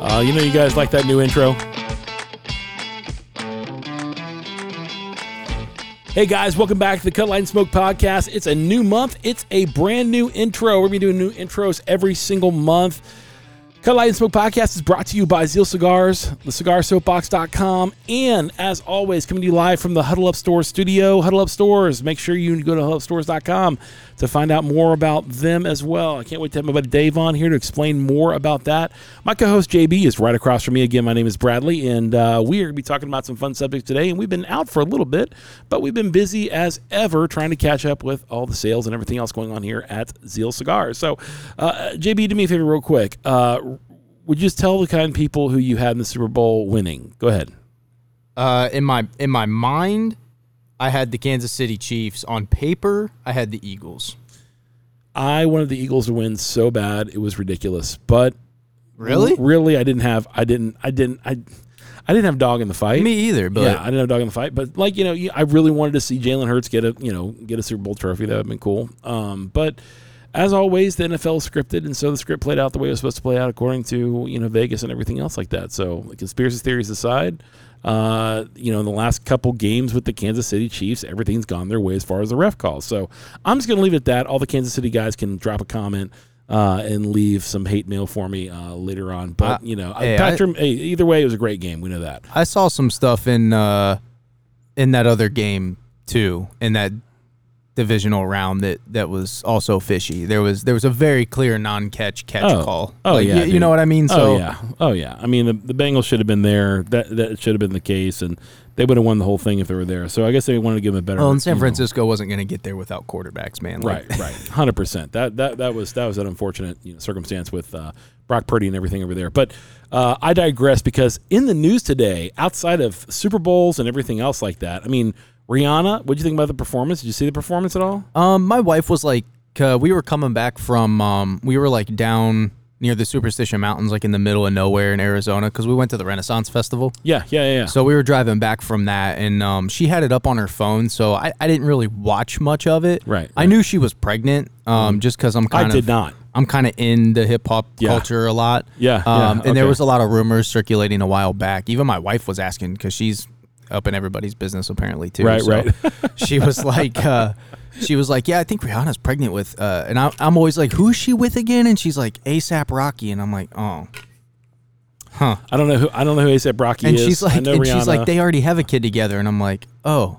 Uh, you know, you guys like that new intro. Hey guys, welcome back to the Cut Light and Smoke podcast. It's a new month. It's a brand new intro. We're gonna be doing new intros every single month. Cut Light and Smoke podcast is brought to you by Zeal Cigars, thecigarsoapbox.com, and as always, coming to you live from the Huddle Up Stores studio. Huddle Up Stores. Make sure you go to huddleupstores.com to find out more about them as well. I can't wait to have my buddy Dave on here to explain more about that. My co-host JB is right across from me again. My name is Bradley, and uh, we are going to be talking about some fun subjects today. And we've been out for a little bit, but we've been busy as ever trying to catch up with all the sales and everything else going on here at Zeal Cigars. So, uh, JB, do me a favor, real quick. Uh, would you just tell the kind of people who you had in the Super Bowl winning? Go ahead. Uh, in my in my mind, I had the Kansas City Chiefs. On paper, I had the Eagles. I wanted the Eagles to win so bad it was ridiculous, but Really? really, I didn't have, I didn't, I didn't, I, I didn't have dog in the fight. Me either, but yeah, I didn't have dog in the fight, but like you know, I really wanted to see Jalen Hurts get a you know get a Super Bowl trophy. That would have been cool. Um, but as always, the NFL is scripted, and so the script played out the way it was supposed to play out according to you know Vegas and everything else like that. So conspiracy theories aside, uh, you know, in the last couple games with the Kansas City Chiefs, everything's gone their way as far as the ref calls. So I'm just going to leave it at that. All the Kansas City guys can drop a comment. Uh, and leave some hate mail for me uh, later on, but Uh, you know, hey, I- hey, either way, it was a great game. We know that. I saw some stuff in uh, in that other game too, in that divisional round that that was also fishy. There was there was a very clear non-catch catch Oh. call. Oh, Like, yeah, you, you know what I mean. So oh yeah, oh yeah. I mean, the, the Bengals should have been there. That that should have been the case, and they would have won the whole thing if they were there. So I guess they wanted to give them a better. well, and San you know, Francisco wasn't going to get there without quarterbacks, man. Like, right, right, hundred percent. That that that was that was an unfortunate you know, circumstance with uh, Brock Purdy and everything over there. But uh, I digress because in the news today, outside of Super Bowls and everything else like that, I mean, Rihanna. What do you think about the performance? Did you see the performance at all? Um, my wife was like, uh, we were coming back from, um, we were like down near the Superstition Mountains, like in the middle of nowhere in Arizona, because we went to the Renaissance Festival. Yeah, yeah, yeah. yeah. So we were driving back from that, and um, she had it up on her phone, so I, I didn't really watch much of it. Right, I right. knew she was pregnant, um, just because I'm I kind of did not. I'm kind of in the hip hop Yeah. culture a lot. Yeah, Um, yeah, and there was a lot of rumors circulating a while back. Even my wife was asking because she's up in everybody's business apparently too. Right, So right. she was like, uh, she was like, yeah, I think Rihanna's pregnant with, uh, and I, I'm always like, who's she with again? And she's like, ASAP Rocky, and I'm like, oh, huh. I don't know who I don't know who ASAP Rocky is. And is. she's like, and Rihanna. she's like, they already have a kid together, and I'm like, oh,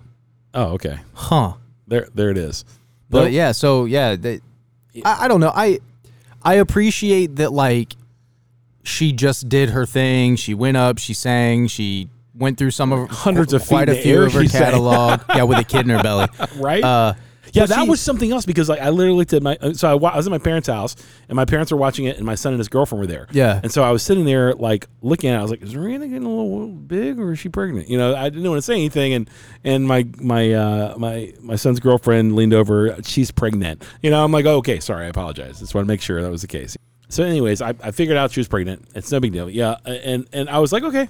oh, okay. huh. There, there it is. But Nope. yeah, so yeah, they, I, I don't know. I I appreciate that like she just did her thing. She went up, she sang, she went through some of Hundreds of quite a few of her catalog. yeah, with a kid in her belly. right? Uh, yeah, that was something else because like I literally looked at my so I, wa- I was at my parents' house and my parents were watching it and my son and his girlfriend were there. Yeah. and so I was sitting there like looking at. it. I was like, "Is Rihanna getting a little big or is she pregnant?" You know, I didn't want to say anything and and my my uh, my my son's girlfriend leaned over. She's pregnant. You know, I'm like, oh, "Okay, sorry, I apologize." Just want to make sure that was the case. So, anyways, I, I figured out she was pregnant. It's no big deal. Yeah, and and I was like, okay,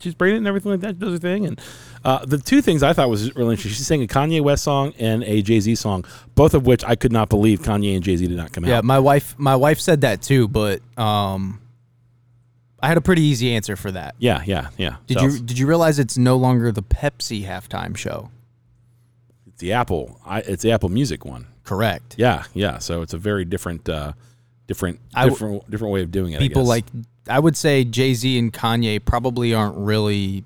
she's pregnant and everything like that. She does her thing. And uh, the two things I thought was really interesting. She sang a Kanye West song and a Jay Z song, both of which I could not believe Kanye and Jay Z did not come out. yeah, my wife my wife said that too, but um, I had a pretty easy answer for that. Yeah, yeah, yeah. Did So you did you realize it's no longer the Pepsi halftime show? It's the Apple. I, it's the Apple Music one. Correct. Yeah, yeah. So it's a very different, uh, different, I w- different, different way of doing it. I People guess. like I would say Jay Z and Kanye probably aren't really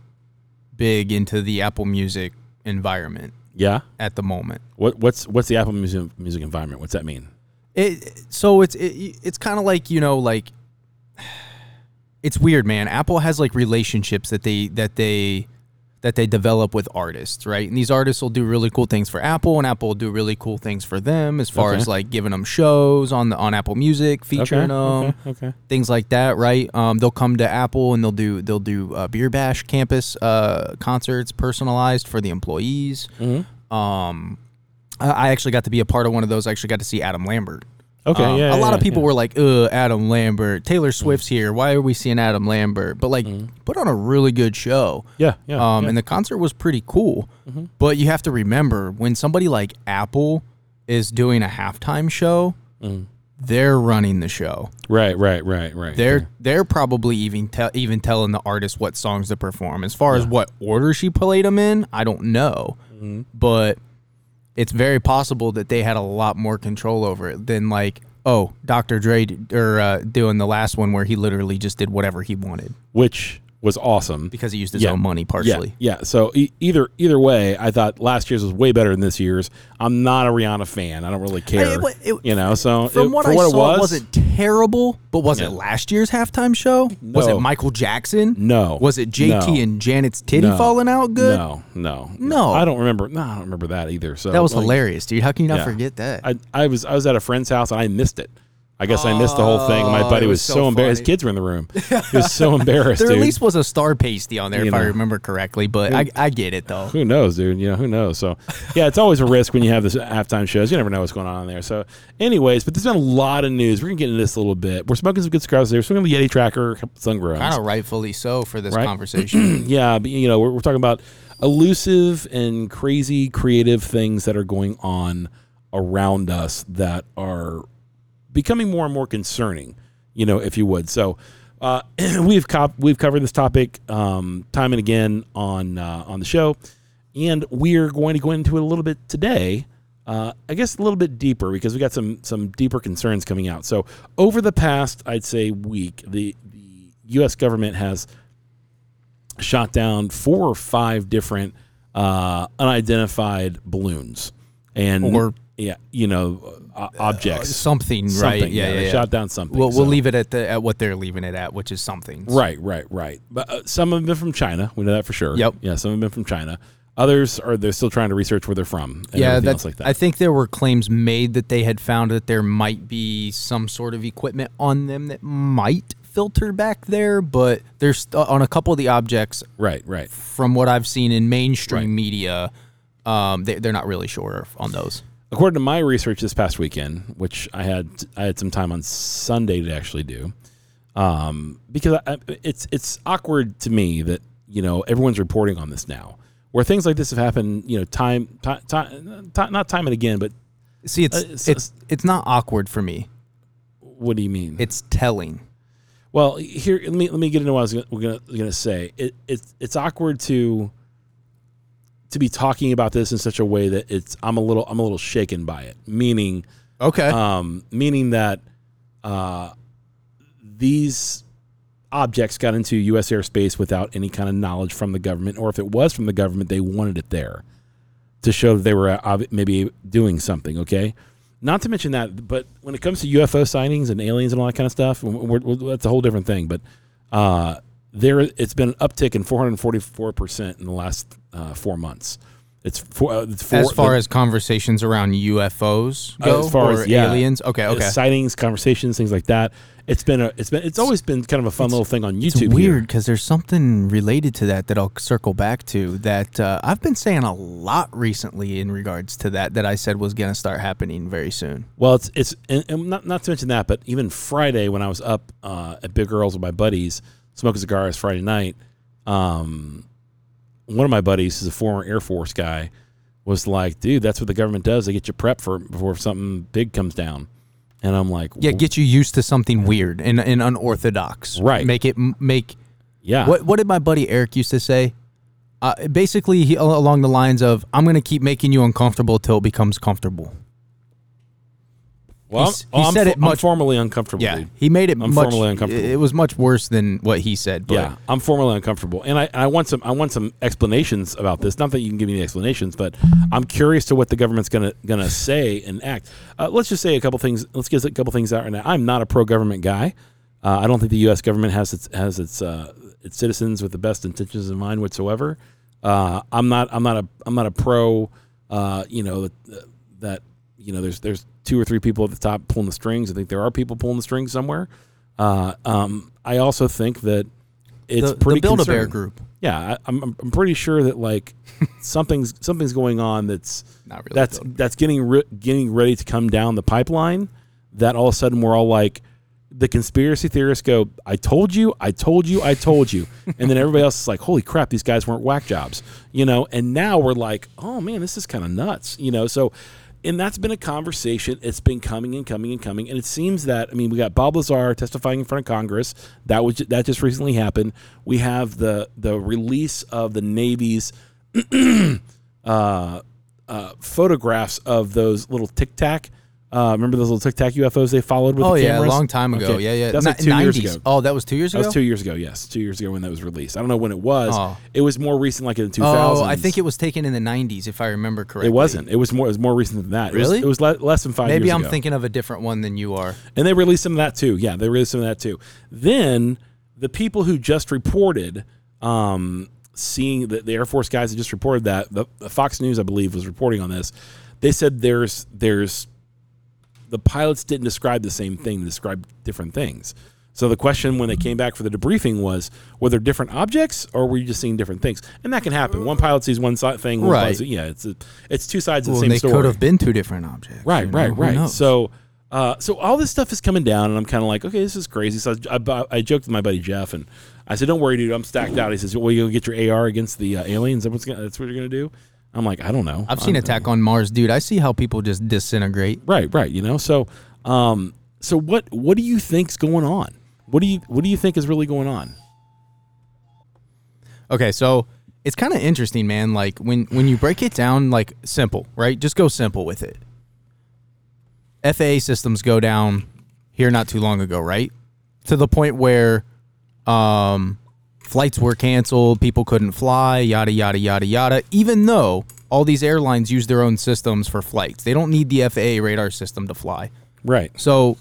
big into the Apple Music environment yeah. at the moment. What what's what's the Apple Music music environment? What's that mean? It so it's it, it's kind of like you know like it's weird, man. Apple has like relationships that they that they that they develop with artists, right? And these artists will do really cool things for Apple, and Apple will do really cool things for them as far Okay. as like giving them shows on the on Apple Music, featuring them, okay, okay. things like that, right? Um, they'll come to Apple and they'll do they'll do uh, beer bash campus uh, concerts personalized for the employees. Mm-hmm. Um, I I actually got to be a part of one of those. I actually got to see Adam Lambert. Okay, Um, yeah, a lot yeah, of people yeah. were like, "Ugh, Adam Lambert. Taylor Swift's here. Why are we seeing Adam Lambert?" But like, put on a really good show. Yeah, yeah. Um, yeah. Mm-hmm. and the concert was pretty cool. But you have to remember when somebody like Apple is doing a halftime show, they're running the show. Right, right, right, right. They're they're probably even tell even telling the artist what songs to perform. As far as what order she played them in, I don't know, Mm-hmm. but it's very possible that they had a lot more control over it than like oh Dr. Dre d- or uh, doing the last one where he literally just did whatever he wanted which was awesome. because he used his Yeah. own money partially. Yeah, yeah. So e- either either way, I thought last year's was way better than this year's. I'm not a Rihanna fan. I don't really care. It- it- you know, so From it- what for I what saw, it was, wasn't terrible. But was Yeah. it last year's halftime show? Was it Michael Jackson? No. Was it JT No. and Janet's titty No. falling out good? No, no, No. I don't remember. No, I don't remember that either. So That was like, hilarious, dude. How can you not forget that? I, I was I was at a friend's house and I missed it. I guess I missed the whole thing. My Oh, buddy was, was so, so embarrassed. His kids were in the room. He was so embarrassed, there dude. at least was a star pasty on there, You if I remember correctly. But I, I get it though. who knows, dude? You know, who knows? So, yeah, it's always a risk when you have this halftime shows. You never know what's going on in there. So, anyways, but there's been a lot of news. We're gonna get into this a little bit. We're smoking some good cigars there. We're smoking the Yeti Tracker Sungrows. Kind of rightfully so for this Right? conversation. yeah, but you know, we're, we're talking about elusive and crazy creative things that are going on around us that are becoming more and more concerning, you know, if you would. So, uh, we've cop- we've covered this topic um, time and again on uh, on the show, and we're going to go into it a little bit today. Uh, I guess a little bit deeper because we got some some deeper concerns coming out. So over the past, I'd say week, the the U.S. government has shot down four or five different uh, unidentified balloons and Or- yeah, you know, uh, objects, something, right? something. Yeah, yeah. they yeah. shot down something. We'll, So- we'll leave it at the at what they're leaving it at, which is something. Right, right, right. But uh, some have been from China. We know that for sure. Yep. Yeah, some have been from China. Others are they're still trying to research where they're from. And Yeah, that's like that. I think there were claims made that they had found that there might be some sort of equipment on them that might filter back there, but there's uh, on a couple of the objects right, right. from what I've seen in mainstream Right. media, um, they, they're not really sure on those. According to my research this past weekend, which I had I had some time on Sunday to actually do, um, because I, it's it's awkward to me that you know everyone's reporting on this now, where things like this have happened. You know, time, time, time not time and again, but See, it's Uh, it's- it's it's not awkward for me. what do you mean? It's telling. Well, here let me let me get into what I was gonna, gonna, gonna say. It, it's it's awkward to to be talking about this in such a way that it's I'm a little I'm a little shaken by it. Meaning, Okay. um, meaning that uh, these objects got into U.S. airspace without any kind of knowledge from the government, or if it was from the government, they wanted it there to show that they were uh, maybe doing something. Okay. Not to mention that, but when it comes to UFO sightings and aliens and all that kind of stuff, we're, we're, that's a whole different thing. But uh, there, it's been an uptick in 444 percent in the last uh, four months. It's four, uh, it's four, as far the- as conversations around UFOs Uh, go, as far as- yeah. aliens. Okay, uh, okay. sightings, conversations, things like that. It's been a, it's been, it's always been kind of a fun little thing on YouTube. It's weird because there's something related to that that I'll circle back to that uh, I've been saying a lot recently in regards to that that I said was going to start happening very soon. Well, it's it's and, and not not to mention that, but even Friday when I was up uh, at Big Girls with my buddies smoking cigars Friday night, um, one of my buddies is a former Air Force guy, was like, "Dude, that's what the government does. They get you prepped for before something big comes down." And I'm like, Yeah, get you used to something weird and, and unorthodox. Right. Make it make yeah, what what did my buddy Eric used to say? Uh, basically, he, along the lines of, "I'm going to keep making you uncomfortable till it becomes comfortable." Well, he's- he I'm said it I'm much- formally uncomfortable. Yeah, dude. he made it I'm much. formally uncomfortable. It was much worse than what he said. But Yeah, I'm formally uncomfortable, and I, I want some I want some explanations about this. Not that you can give me the explanations, but I'm curious to what the government's gonna gonna say and act. Uh, let's just say a couple things. Let's get a couple things out right now. I'm not a pro government guy. Uh, I don't think the U.S. government has its has its uh, its citizens with the best intentions in mind whatsoever. Uh, I'm not I'm not a I'm not a pro. Uh, you know that, that you know there's there's two or three people at the top pulling the strings. I think there are people pulling the strings somewhere. Uh, um, I also think that it's the, pretty the Build a Bear group. Yeah, I, I'm I'm- I'm pretty sure that like something's something's going on that's Not really. that's that's getting re- getting ready to come down the pipeline. That all of a sudden we're all like, the conspiracy theorists go, "I told you, I told you, I told you," and then everybody else is like, "Holy crap, these guys weren't whack jobs," you know. And now we're like, "Oh man, this is kind of nuts," you know. So and that's been a conversation. It's been coming and coming and coming, and it seems that I mean we got Bob Lazar testifying in front of Congress. That was that just recently happened. We have the the release of the Navy's uh, uh, photographs of those little tic tac. Uh, remember those little tic tac UFOs they followed with Oh the yeah, a long time ago. Okay. Yeah, yeah. That's like Ni- two years ago. Oh, that was two years ago. That was two years ago. Yes, two years ago when that was released. I don't know when it was. Oh. It was more recent, like in the 2000s. Oh, I think it was taken in the '90s, if I remember correctly. It wasn't. It was more. It was more recent than that. It was- Really? It was, le- less than five Maybe I'm ago. thinking of a different one than you are. And they released some of that too. Yeah, they released some of that too. Then the people who just reported, um, seeing that the Air Force guys that just reported that the, the Fox News, I believe, was reporting on this. They said there's there's the pilots didn't describe the same thing; they described different things. So the question when they came back for the debriefing was, were there different objects, or were you just seeing different things? And that can happen. One pilot sees one side thing, one Right. pilot sees- yeah, it's a, it's two sides of Well, the same they story. could have been two different objects. Right, you know? right, right. So, uh, so all this stuff is coming down, and I'm kind of like, okay, this is crazy. So I, I, I joked with my buddy Jeff, and I said, "Don't worry, dude, I'm stacked out." He says, "Well, you gonna get your AR against the uh, aliens? Gonna, that's what you're gonna do?" I'm like, "I don't know." I've seen I'm- Attack on Mars, dude. I see how people just disintegrate. Right, right. You know, so, um, so what? What do you think's going on? What do you What do you think is really going on? Okay, so it's kind of interesting, man. Like when when you break it down, like simple, right? Just go simple with it. FAA systems go down here not too long ago, right? To the point where um, flights were canceled, people couldn't fly, yada yada yada yada. Even though all these airlines use their own systems for flights, they don't need the FAA radar system to fly. Right. So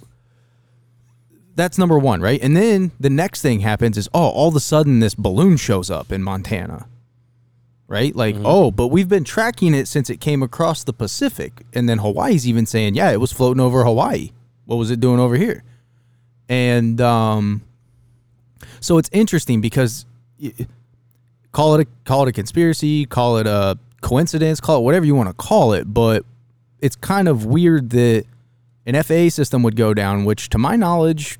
that's number one, right? And then the next thing happens is, oh, all of a sudden this balloon shows up in Montana, right? Like, oh, but we've been tracking it since it came across the Pacific. And then Hawaii's even saying, yeah, it was floating over Hawaii. What was it doing over here? And um, so it's interesting because call it a call it a conspiracy, call it a coincidence, call it whatever you want to call it, but it's kind of weird that an FAA system would go down, which to my knowledge,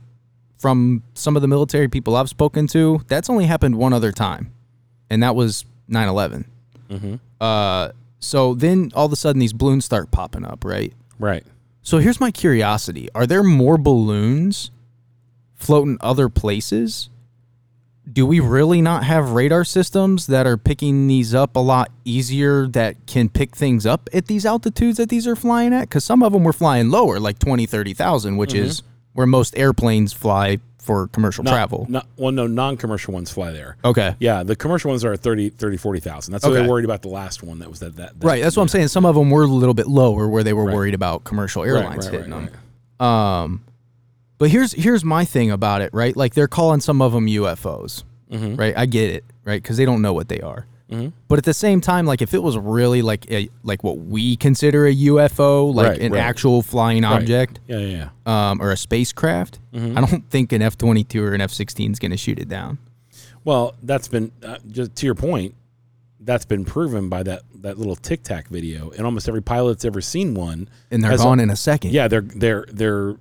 from some of the military people I've spoken to, that's only happened one other time, and that was 9 11. Uh, so then all of a sudden these balloons start popping up, right? Right. So here's my curiosity Are there more balloons floating other places? Do we really not have radar systems that are picking these up a lot easier that can pick things up at these altitudes that these are flying at? Because some of them were flying lower, like 20, 30,000, which is where most airplanes fly for commercial Not- travel. Not, well, no, non-commercial ones fly there. Okay. Yeah, the commercial ones are 30, 30 40,000. That's what Okay. they're worried about the last one that was that. that, that Right. That's what I'm saying. Some of them were a little bit lower where they were Right. worried about commercial airlines right, hitting right, them. right. Um, but here's here's my thing about it, right? Like they're calling some of them UFOs, Mm-hmm. right? I get it, right? Because they don't know what they are. But at the same time, like if it was really like a like what we consider a UFO, like Right, an right. actual flying Right. object, Yeah, yeah, yeah. um, or a spacecraft, Mm-hmm. I don't think an F twenty two or an F sixteen is going to shoot it down. Well, that's been uh, just to your point. That's been proven by that that little Tic Tac video, and almost every pilot's ever seen one. And they're gone a- in a second. Yeah, they're they're their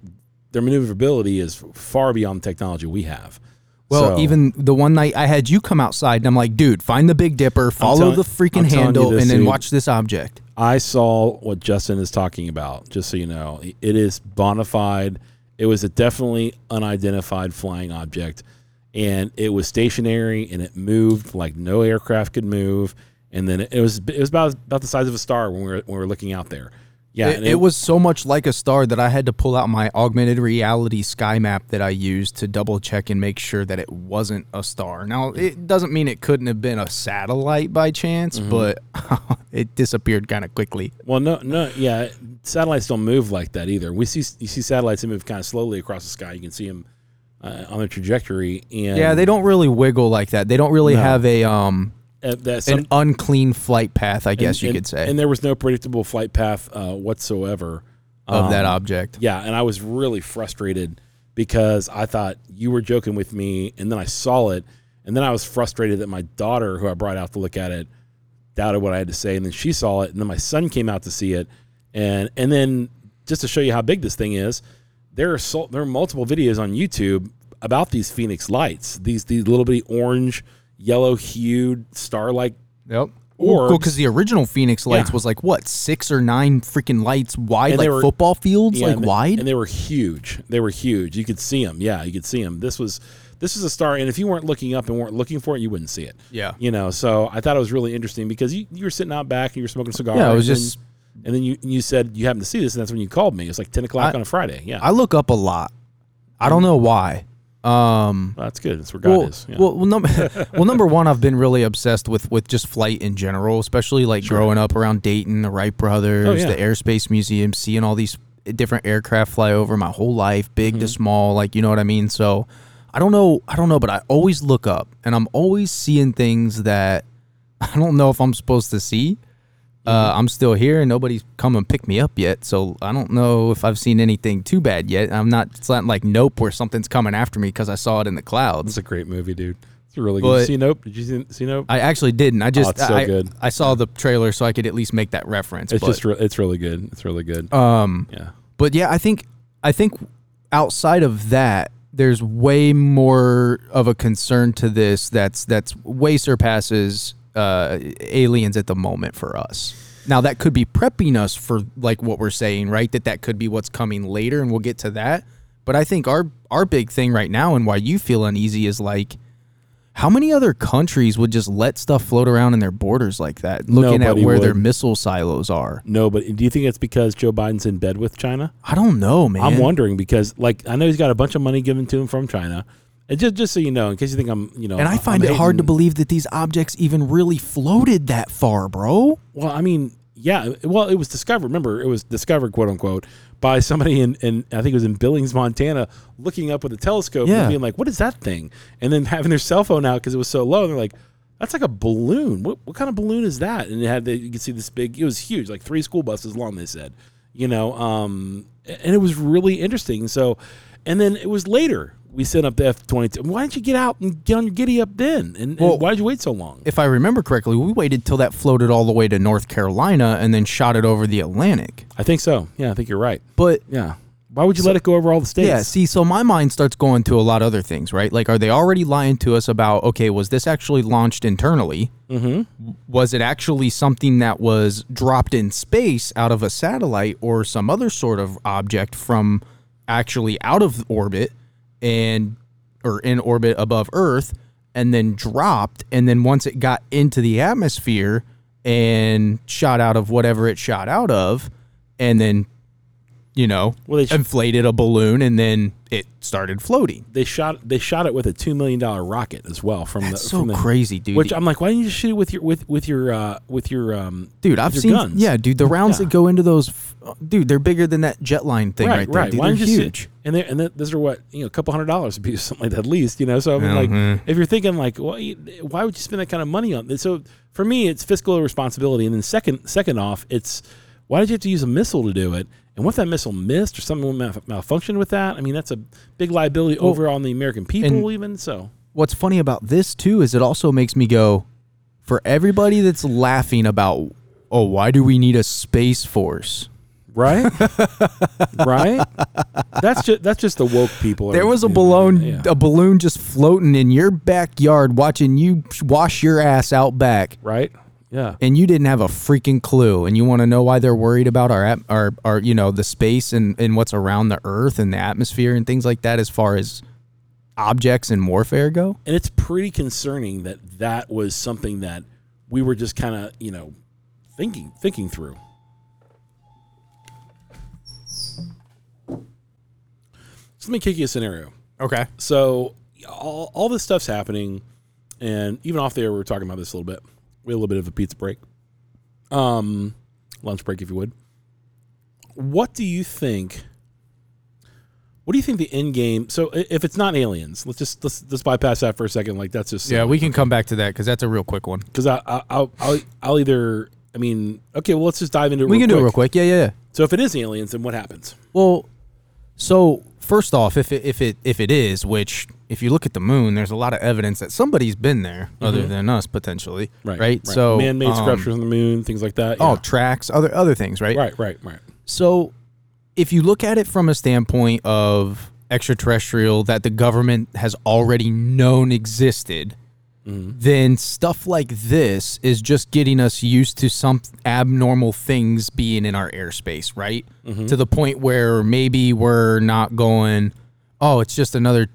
their maneuverability is far beyond the technology we have. Well, So- even the one night I had you come outside, and I'm like, dude, find the Big Dipper, follow telling- the freaking I'm telling you handle, this, and then dude. watch this object. I saw what Justin is talking about. Just so you know, it is bona fide. It was a definitely unidentified flying object, and it was stationary and it moved like no aircraft could move. And then it was it was about about the size of a star when we were when we were looking out there. Yeah, It, and it was so much like a star that I had to pull out my augmented reality sky map that I used to double check and make sure that it wasn't a star. Now, it doesn't mean it couldn't have been a satellite by chance, Mm-hmm. but it disappeared kind of quickly. Well, no, no, yeah. Satellites don't move like that either. We see you see satellites that move kind of slowly across the sky. You can see them uh, on their trajectory, and Yeah, they don't really wiggle like that. They don't really No. have a um uh, that some, an unclean flight path, I guess and- you and- could say, And there was no predictable flight path uh, whatsoever of that Um, object. Yeah, and I was really frustrated because I thought you were joking with me, and then I saw it, and then I was frustrated that my daughter, who I brought out to look at it, doubted what I had to say, and then she saw it, and then my son came out to see it, and and then just to show you how big this thing is, there are so, there are multiple videos on YouTube about these Phoenix lights, these these little bitty orange, yellow hued star like Yep. Or because the original Phoenix lights Yeah. was like what six or nine freaking lights wide, And like were- football fields, Yeah, like and wide. and they were huge. They were huge. You could see them. Yeah, you could see them. This was this was a star, and if you weren't looking up and weren't looking for it, you wouldn't see it. Yeah. you know. So I thought it was really interesting because you, you were sitting out back and you were smoking a cigar. Yeah, it was and then- just- and then you you said you happened to see this, and that's when you called me. It's like ten o'clock I- on a Friday. Yeah, I look up a lot. I don't mm-hmm. know why. Um, Well, that's good. That's where God well, is. Yeah. well, well, number, well, number one, I've been really obsessed with with just flight in general, especially like growing up around Dayton, the Wright brothers, Oh, yeah. the Airspace Museum, seeing all these different aircraft fly over my whole life, big Mm-hmm. to small, like you know what I mean. So, I don't know, I don't know, but I always look up, and I'm always seeing things that I don't know if I'm supposed to see. Mm-hmm. Uh, I'm still here, and nobody's come and picked me up yet. So I don't know if I've seen anything too bad yet. I'm not. It's not like Nope, where something's coming after me because I saw it in the clouds. it's a great movie, dude. It's a really good. But- see Nope? Did you see, see Nope? I actually didn't. I just it's so I, good. I saw the trailer so I could at least make that reference. it's but, just re- it's really good. It's really good. um, yeah. but yeah, I think I think outside of that, there's way more of a concern to this that's that's way surpasses uh, aliens at the moment for us. Now that could be prepping us for like what we're saying, right? That that could be what's coming later, and we'll get to that. But I think our our big thing right now, and why you feel uneasy, is like. How many other countries would just let stuff float around in their borders like that, looking Nobody at where their missile silos are? No, but do you think it's because Joe Biden's in bed with China? I don't know, man. I'm wondering because, like, I know he's got a bunch of money given to him from China, and just just so you know, in case you think I'm, you know, And I find I'm it hard to believe that these objects even really floated that far, bro. Well, I mean, yeah. Well, it was discovered. Remember, it was discovered, quote unquote, by somebody in, in I think it was in Billings, Montana, looking up with a telescope Yeah. and being like, "What is that thing?" And then having their cell phone out because it was so low. And they're like, "That's like a balloon. What what kind of balloon is that?" And it had the, you could see this big. It was huge, like three school buses long. They said, you know, um, and it was really interesting. So, and then it was later. We sent up the F twenty two. Why didn't you get out and get on your giddy up then? And, and why did you wait so long? If I remember correctly, we waited till that floated all the way to North Carolina and then shot it over the Atlantic. I think so. Yeah, I think you're right. But Yeah. Why would you let it go over all the states? yeah, see, so my mind starts going to a lot of other things, right? Like, are they already lying to us about, okay, was this actually launched internally? Mm-hmm. Was it actually something that was dropped in space out of a satellite or some other sort of object from actually out of orbit and or in orbit above Earth and then dropped and then once it got into the atmosphere and shot out of whatever it shot out of and then you know Well, they sh- inflated a balloon and then it started floating they shot they shot it with a two million dollar rocket as well from that's the so from the, crazy dude Which I'm like, why didn't you shoot it with your with with your uh with your um dude i've your seen guns? yeah dude the rounds Yeah. that go into those f- dude they're bigger than that jet line thing right, there dude. Why they're don't you just huge sit- and they and th- those are what you know, a couple hundred dollars a piece, something like that, at least. You know, so I mean, Mhm. like, if you're thinking like, well, you- why would you spend that kind of money on this? So for me, it's fiscal responsibility, and then second, second off, it's why did you have to use a missile to do it? And what if that missile missed or something mal- malfunctioned with that? I mean, that's a big liability over on the American people, even so. what's funny about this too is it also makes me go for everybody that's laughing about oh why do we need a space force Right, right. That's just that's just the woke people. there was a balloon yeah. a balloon just floating in your backyard watching you wash your ass out back right? Yeah, and you didn't have a freaking clue and you want to know why they're worried about our our, our you know the space and, and what's around the earth and the atmosphere and things like that as far as objects and warfare go and it's pretty concerning that that was something that we were just kind of you know thinking thinking through. So let me kick you a scenario. okay So all, all this stuff's happening, and even off there, we were talking about this a little bit. We had a little bit of a pizza break, um, lunch break, if you would. What do you think? What do you think the end game? So if it's not aliens, let's just let's let's bypass that for a second. Like that's just yeah we can come back to that because that's a real quick one because I, I I'll, I'll I'll either I mean okay well let's just dive into it. we can do it real quick yeah yeah yeah So if it is aliens, then what happens? Well, so first off, if it if it if it is, which if you look at the moon, there's a lot of evidence that somebody's been there other than us potentially, Mm-hmm. Right, Right. So man-made um, structures on the moon, things like that. Oh, tracks, other other things, right? right, right, right. So if you look at it from a standpoint of extraterrestrial that the government has already known existed, then stuff like this is just getting us used to some abnormal things being in our airspace, right? To the point where maybe we're not going, oh, it's just another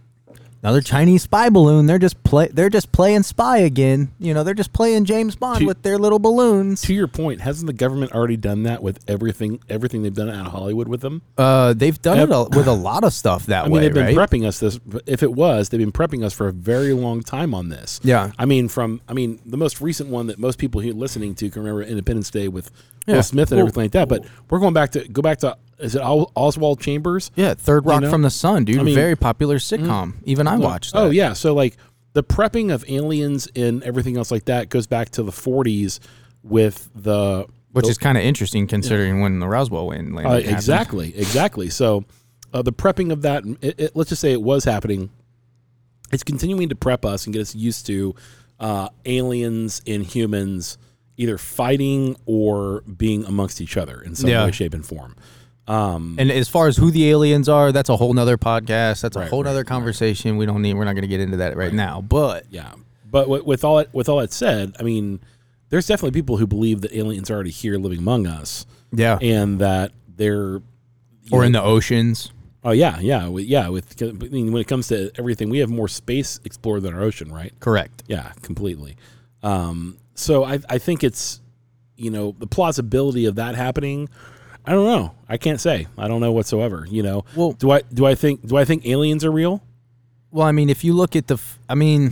another Chinese spy balloon. They're just play they're just playing spy again. You know, they're just playing James Bond To- with their little balloons. To your point, hasn't the government already done that with everything? Everything they've done out of Hollywood with them. Uh, they've done Ev- it a, with a lot of stuff that I mean, way, they've been right? prepping us this. If it was, they've been prepping us for a very long time on this. Yeah. I mean, from I mean, the most recent one that most people here listening to can remember Independence Day with Yeah. Will Smith and Well- everything like that. But we're going back to go back to is it Oswald Chambers? yeah, Third Rock know? from the Sun, dude. I mean- very popular sitcom. Even I watched that. Oh yeah, so like the prepping of aliens and everything else like that goes back to the 40s with the Which is kind of interesting considering when the Roswell win landing. Uh, happened. exactly, exactly. So, uh, the prepping of that, it, it, let's just say it was happening. It's continuing to prep us and get us used to uh, aliens and humans either fighting or being amongst each other in some Yeah. way, shape, and form. Um, And as far as who the aliens are, that's a whole nother podcast. That's a Right, whole right, nother conversation. We don't need. We're not going to get into that right, now. But yeah, but with, with all it, with all that said, I mean, there's definitely people who believe that aliens are already here, living among us, yeah, and that they're or in the oceans. Oh yeah, yeah, yeah. With I mean, when it comes to everything, we have more space explored than our ocean, right? Correct. Yeah, completely. Um, so I, I think it's, you know, the plausibility of that happening. I don't know. I can't say. I don't know whatsoever. You know. Well- do I do I think do I think aliens are real? Well, I mean, if you look at the, I mean,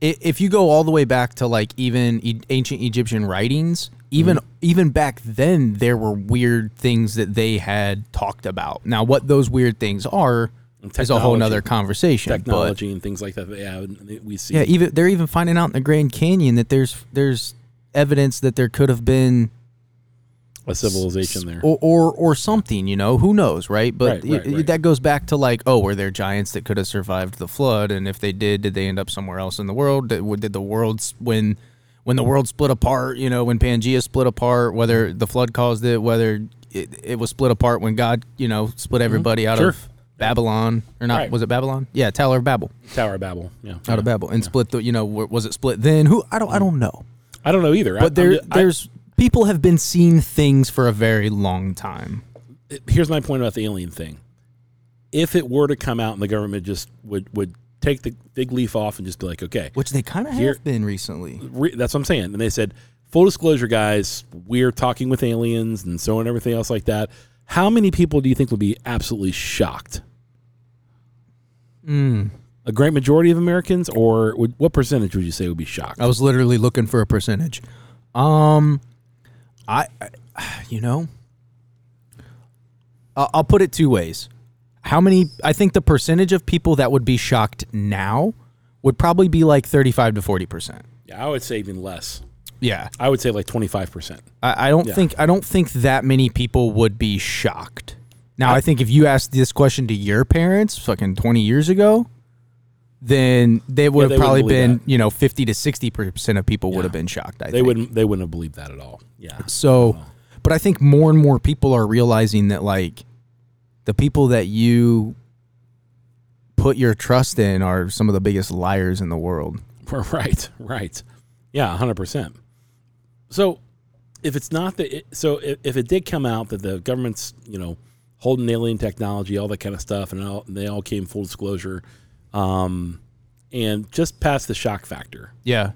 if you go all the way back to like even ancient Egyptian writings, even mm-hmm. even back then there were weird things that they had talked about. Now, what those weird things are is a whole nother conversation. But Technology and things like that. that, Yeah, we see. yeah, even they're even finding out in the Grand Canyon that there's there's evidence that there could have been a civilization there. or, or or something you know who knows right but Right, right, right. that goes back to like oh were there giants that could have survived the flood and if they did did they end up somewhere else in the world did, did the world when when the world split apart you know when pangea split apart whether the flood caused it whether it, it was split apart when god you know split everybody out Mm-hmm. Sure. of babylon or not Right. was it babylon yeah tower of babel Tower of Babel. Yeah. out of babel and split the you know was it split then who i don't i don't know I don't know either. But there I- there's people have been seeing things for a very long time here's my point about the alien thing. If it were to come out and the government just would would take the big leaf off and just be like, okay, which they kind of have been recently. re- that's what I'm saying. And they said, full disclosure, guys, we're talking with aliens and so on, and everything else like that. How many people do you think would be absolutely shocked? A great majority of Americans, or would, what percentage would you say would be shocked? I was literally looking for a percentage. Um, I, I you know, I'll, I'll put it two ways. How many? I think the percentage of people that would be shocked now would probably be like thirty-five to forty percent. Yeah, I would say even less. Yeah, I would say like 25%. I, I don't Yeah. think I don't think that many people would be shocked. Now, I think if you asked this question to your parents, fucking twenty years ago, then they would they have probably been, you know, fifty to sixty percent of people would have been shocked. I They think. wouldn't they wouldn't have believed that at all. Yeah. So, but I think more and more people are realizing that like the people that you put your trust in are some of the biggest liars in the world. Right, right. Yeah, 100%. So if it's not that, so if, if it did come out that the government's, you know, holding alien technology, all that kind of stuff, and all, they all came full disclosure, um, and just past the shock factor, Yeah.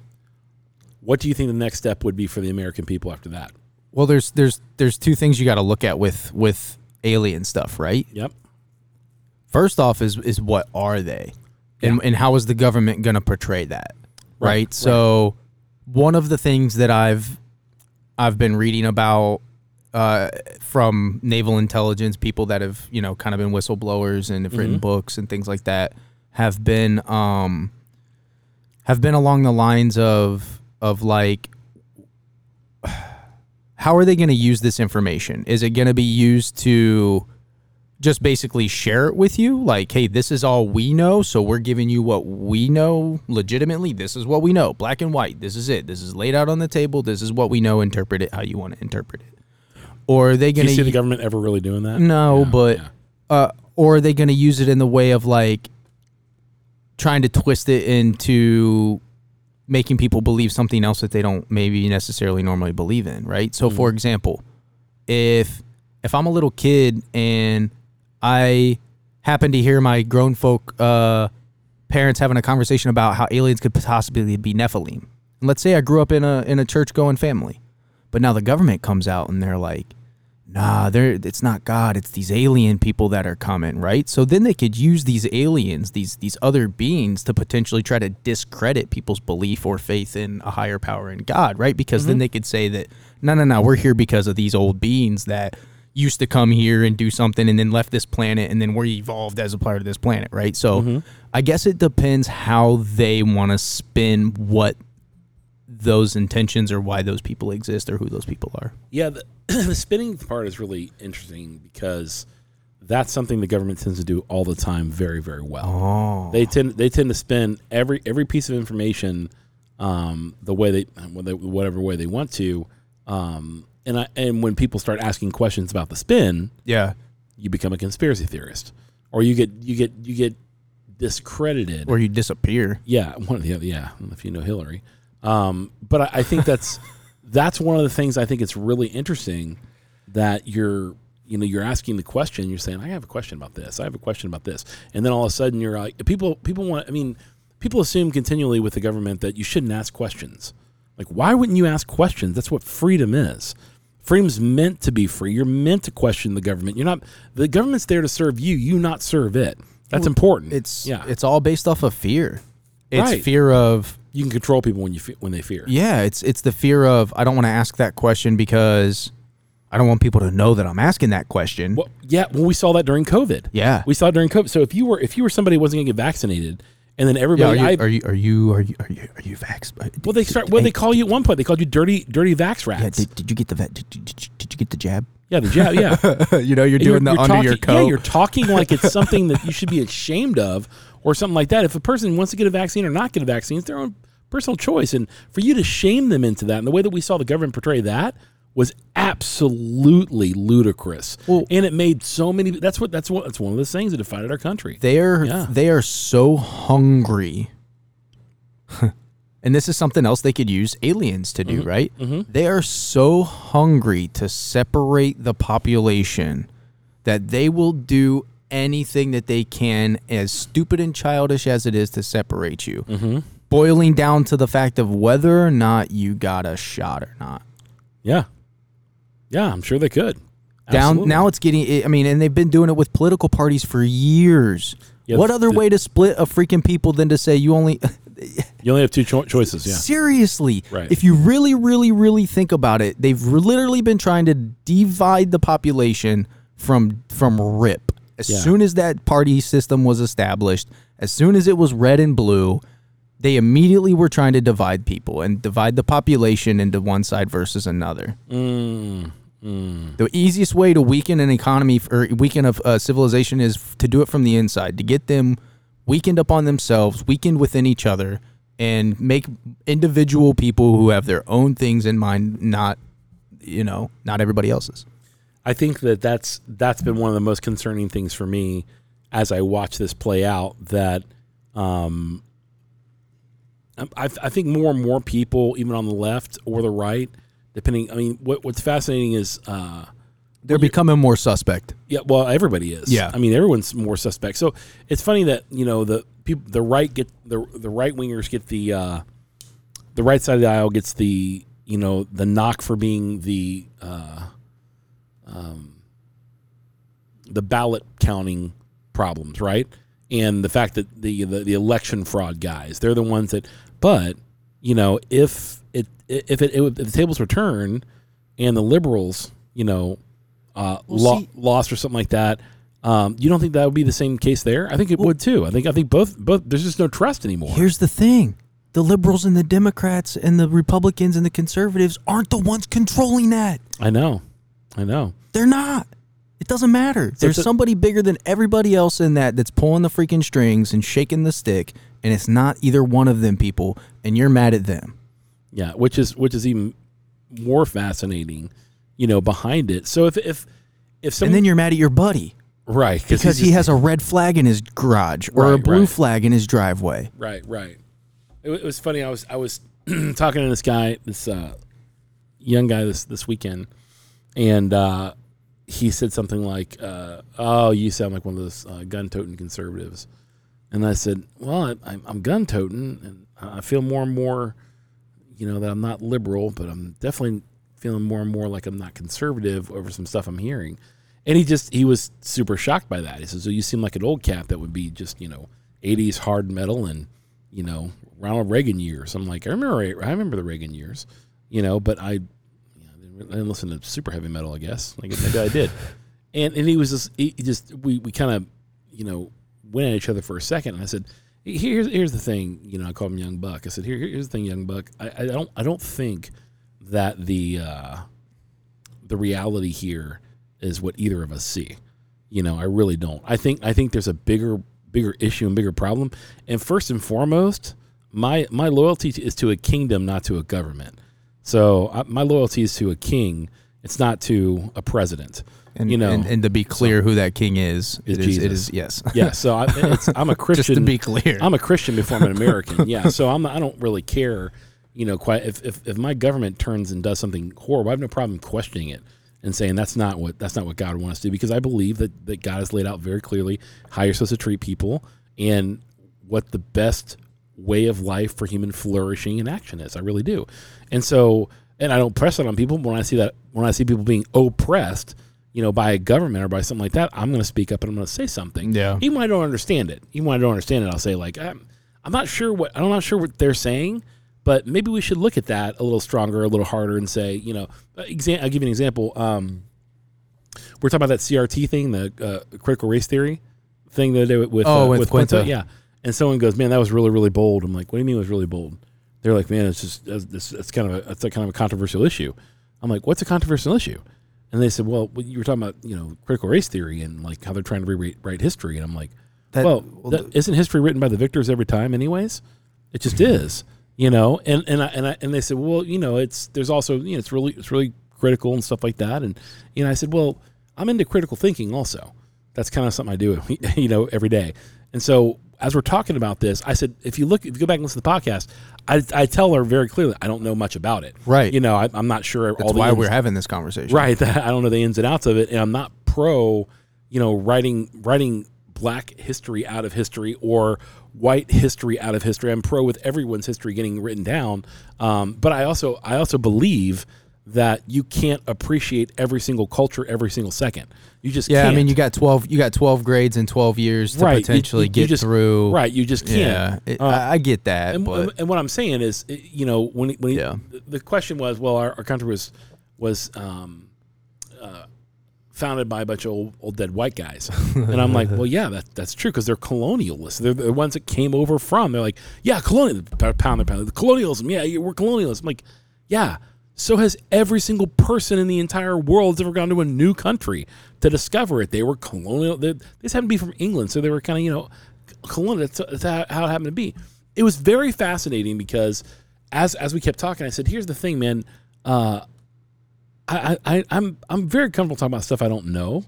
what do you think the next step would be for the American people after that? Well, there's there's there's two things you got to look at with with alien stuff, right? Yep. First off is is what are they? And and how is the government going to portray that? Right? Right, So one of the things that I've I've been reading about uh, from naval intelligence people that have, you know, kind of been whistleblowers and have written books and things like that have been um have been along the lines of of like how are they going to use this information? Is it going to be used to just basically share it with you? Like, hey, this is all we know, so we're giving you what we know legitimately. This is what we know, black and white. This is it. This is laid out on the table. This is what we know. Interpret it how you want to interpret it. Or are they going to see the government ever really doing that? no, Yeah, but yeah. uh, or are they going to use it in the way of like trying to twist it into making people believe something else that they don't maybe necessarily normally believe in, right? So for example, if if I'm a little kid and I happen to hear my grown folk uh, parents having a conversation about how aliens could possibly be Nephilim. And let's say I grew up in a in a church going family, but now the government comes out and they're like, "Nah, they're it's not God, it's these alien people that are coming, right?" So then they could use these aliens, these these other beings, to potentially try to discredit people's belief or faith in a higher power in God, right? Because then mm-hmm. they could say that, "No, no, no, we're here because of these old beings that." used to come here and do something and then left this planet and then we're evolved as a part of this planet, right? So mm-hmm. I guess it depends how they want to spin what those intentions or why those people exist or who those people are. Yeah, the, the spinning part is really interesting because that's something the government tends to do all the time, very, very well. Oh. They tend they tend to spin every every piece of information um, the way they, whatever way they want to. Um, and I, and when people start asking questions about the spin, Yeah. you become a conspiracy theorist, or you get you get you get discredited. Or you disappear. Yeah, one of the other. Yeah, if you know Hillary. Um, but I, I think that's that's one of the things I think it's really interesting that you're you know you're asking the question. You're saying I have a question about this. I have a question about this, and then all of a sudden you're like people people want. I mean, people assume continually with the government that you shouldn't ask questions. Like, why wouldn't you ask questions? That's what freedom is. Freedom's meant to be free. You're meant to question the government. You're not. The government's there to serve you. You not serve it. That's important. It's yeah. it's all based off of fear. It's Right. fear of you can control people when you fe- when they fear. yeah, it's it's the fear of I don't want to ask that question because I don't want people to know that I'm asking that question. Well, yeah, well, we saw that during COVID. Yeah. we saw it during COVID. So if you were if you were somebody who wasn't going to get vaccinated, and then Yeah, everybody, are, you, I, are you are you are you are you are you vax? Uh, well, they start. Well, they call you at one point? They called you dirty, dirty vax Yeah, rats. did, did you get the vet? Did, did, did, you- get the jab? Yeah, the jab. Yeah, you know, you're And doing the under talking, your Yeah, coat. you're talking like it's something that you should be ashamed of, or something like that. If a person wants to get a vaccine or not get a vaccine, it's their own personal choice. And for you to shame them into that, and the way that we saw the government portray that was absolutely ludicrous. Well- and it made so many. That's what. That's what. That's one of those things that divided our country. They're Yeah. they are so hungry. and this is something else they could use aliens to do, Mm-hmm. right? They are so hungry to separate the population that they will do anything that they can, as stupid and childish as it is, to separate you. Mm-hmm. Boiling down to the fact of whether or not you got a shot or not. Yeah. Yeah, I'm sure they could. Down Absolutely. now, it's getting. I mean, and they've been doing it with political parties for years. Yeah, what the- other the- way to split a freaking people than to say you only? You only have two cho- choices. Yeah. Seriously, Right. if you really, really, really think about it, they've literally been trying to divide the population from from rip. As Yeah. soon as that party system was established, as soon as it was red and blue, they immediately were trying to divide people and divide the population into one side versus another. Mm, mm. The easiest way to weaken an economy or weaken a, a civilization is to do it from the inside, to get them weakened upon themselves, weakened within each other, and make individual people who have their own things in mind, not, you know, not everybody else's. I think that that's that's been one of the most concerning things for me as I watch this play out. That um, I, I think more and more people, even on the left or the right, depending. I mean, what, what's fascinating is, uh, They're becoming more suspect. yeah, well, everybody is. Yeah. I mean, everyone's more suspect. So it's funny that you know the people, the right get the the right wingers get the uh, the right side of the aisle gets the you know the knock for being the uh, um, the ballot counting problems, right? And the fact that the, the the election fraud guys, they're the ones that. But you know, if it if it, if the tables were turned and the liberals, you know, uh, lo- see- lost or something like that. Um, you don't think that would be the same case there? I think it would too. I think I think both both. There's just no trust anymore. Here's the thing. The liberals and the Democrats and the Republicans and the conservatives aren't the ones controlling that. I know, I know. They're not. It doesn't matter. There's a- somebody bigger than everybody else in that that's pulling the freaking strings and shaking the stick, and it's not either one of them people, and you're mad at them. Yeah, which is which is even more fascinating, you know, behind it. So if if if And then you're mad at your buddy right because he has a red flag in his garage or a blue right. flag in his driveway. right right it, it was funny. I was I was talking to this guy, this uh, young guy this this weekend, and uh, he said something like, uh, "Oh, you sound like one of those uh, gun-toting conservatives." And I said, "Well, I, I'm, I'm gun-toting, and I feel more and more, you know, that I'm not liberal, but I'm definitely feeling more and more like I'm not conservative over some stuff I'm hearing." And he just he was super shocked by that. He says, "So you seem like an old cap that would be just you know 80s hard metal and you know Ronald Reagan years." I'm like, I remember I remember the Reagan years, you know, but I, I didn't- listen to super heavy metal. I guess like maybe I did. And and he was just he he just we we kind of you know went at each other for a second. And I said, "Here's here's the thing." You know, I called him Young Buck. I said, Here, "Here's the thing, Young Buck. I, I don't I don't think that the uh, the reality here is what either of us see. You know, I really don't. I think I think there's a bigger bigger issue and bigger problem. And first and foremost, my my loyalty is to a kingdom, not to a government. So I, my loyalty is to a king. It's not to a president. And, you know, and, and to be clear, who that king is, Is it is, it is yes. yeah. So I, it's, I'm a Christian. Just to be clear, I'm a Christian before I'm an American. Yeah, so I'm I don't really care, you know, quite if, if if my government turns and does something horrible, I have no problem questioning it and saying that's not what that's not what God wants to do because I believe that that God has laid out very clearly how you're supposed to treat people and what the best way of life for human flourishing and action is. I really do. And so and I don't press it on people but when I see that when I see people being oppressed, you know, by a government or by something like that, I'm going to speak up and I'm going to say something. Yeah. Even when I don't understand it, even when I don't understand it, I'll say like, I'm, I'm not sure what I'm not sure what they're saying, but maybe we should look at that a little stronger, a little harder, and say, you know, exa- I'll give you an example. Um, we're talking about that CRT thing, the uh, critical race theory thing that they did with Oh, uh, with Quinta. Quinta. yeah. And someone goes, man, that was really really bold. I'm like, what do you mean it was really bold? They're like, man, it's just that's kind of a that's a kind of a controversial issue. I'm like, what's a controversial issue? And they said, well, you were talking about you know critical race theory and like how they're trying to rewrite write history. And I'm like, That- well, well, that, isn't history written by the victors every time, anyways? It just mm-hmm. is, you know. And and I, and I, and they said, well, you know, it's there's also you know it's really it's really critical and stuff like that. And you know, I said, well, I'm into critical thinking also. That's kind of something I do, you know, every day. And so as we're talking about this, I said, if you look, if you go back and listen to the podcast, I, I tell her very clearly, I don't know much about it. Right. You know, I, I'm not sure that's all the why ins- we're having this conversation. right i don't know the ins and outs of it and i'm not pro you know writing writing black history out of history or white history out of history i'm pro with everyone's history getting written down um, but i also i also believe that you can't appreciate every single culture every single second you just Yeah, can't. I mean, you got twelve. You got twelve grades in twelve years to Right, potentially you- you get just- through. right you just can't Yeah, it- Uh, I, get that, and, but and what I'm saying is, you know, when when he- Yeah. the- question was, well, our, our country was was um, uh, founded by a bunch of old, old dead white guys, and I'm like, well, yeah, that that's true because they're colonialists. They're the ones that came over from. They're like, yeah, colonial pound pound pound the colonialism. Yeah, yeah, we're colonialists. I'm like, yeah. So has every single person in the entire world that's ever gone to a new country to discover it. They were colonial. They, just happened to be from England, so they were kind of you know colonial. That's, how, how it happened to be. It was very fascinating because as as we kept talking, I said, "Here's the thing, man. Uh, I, I I'm I'm very comfortable talking about stuff I don't know,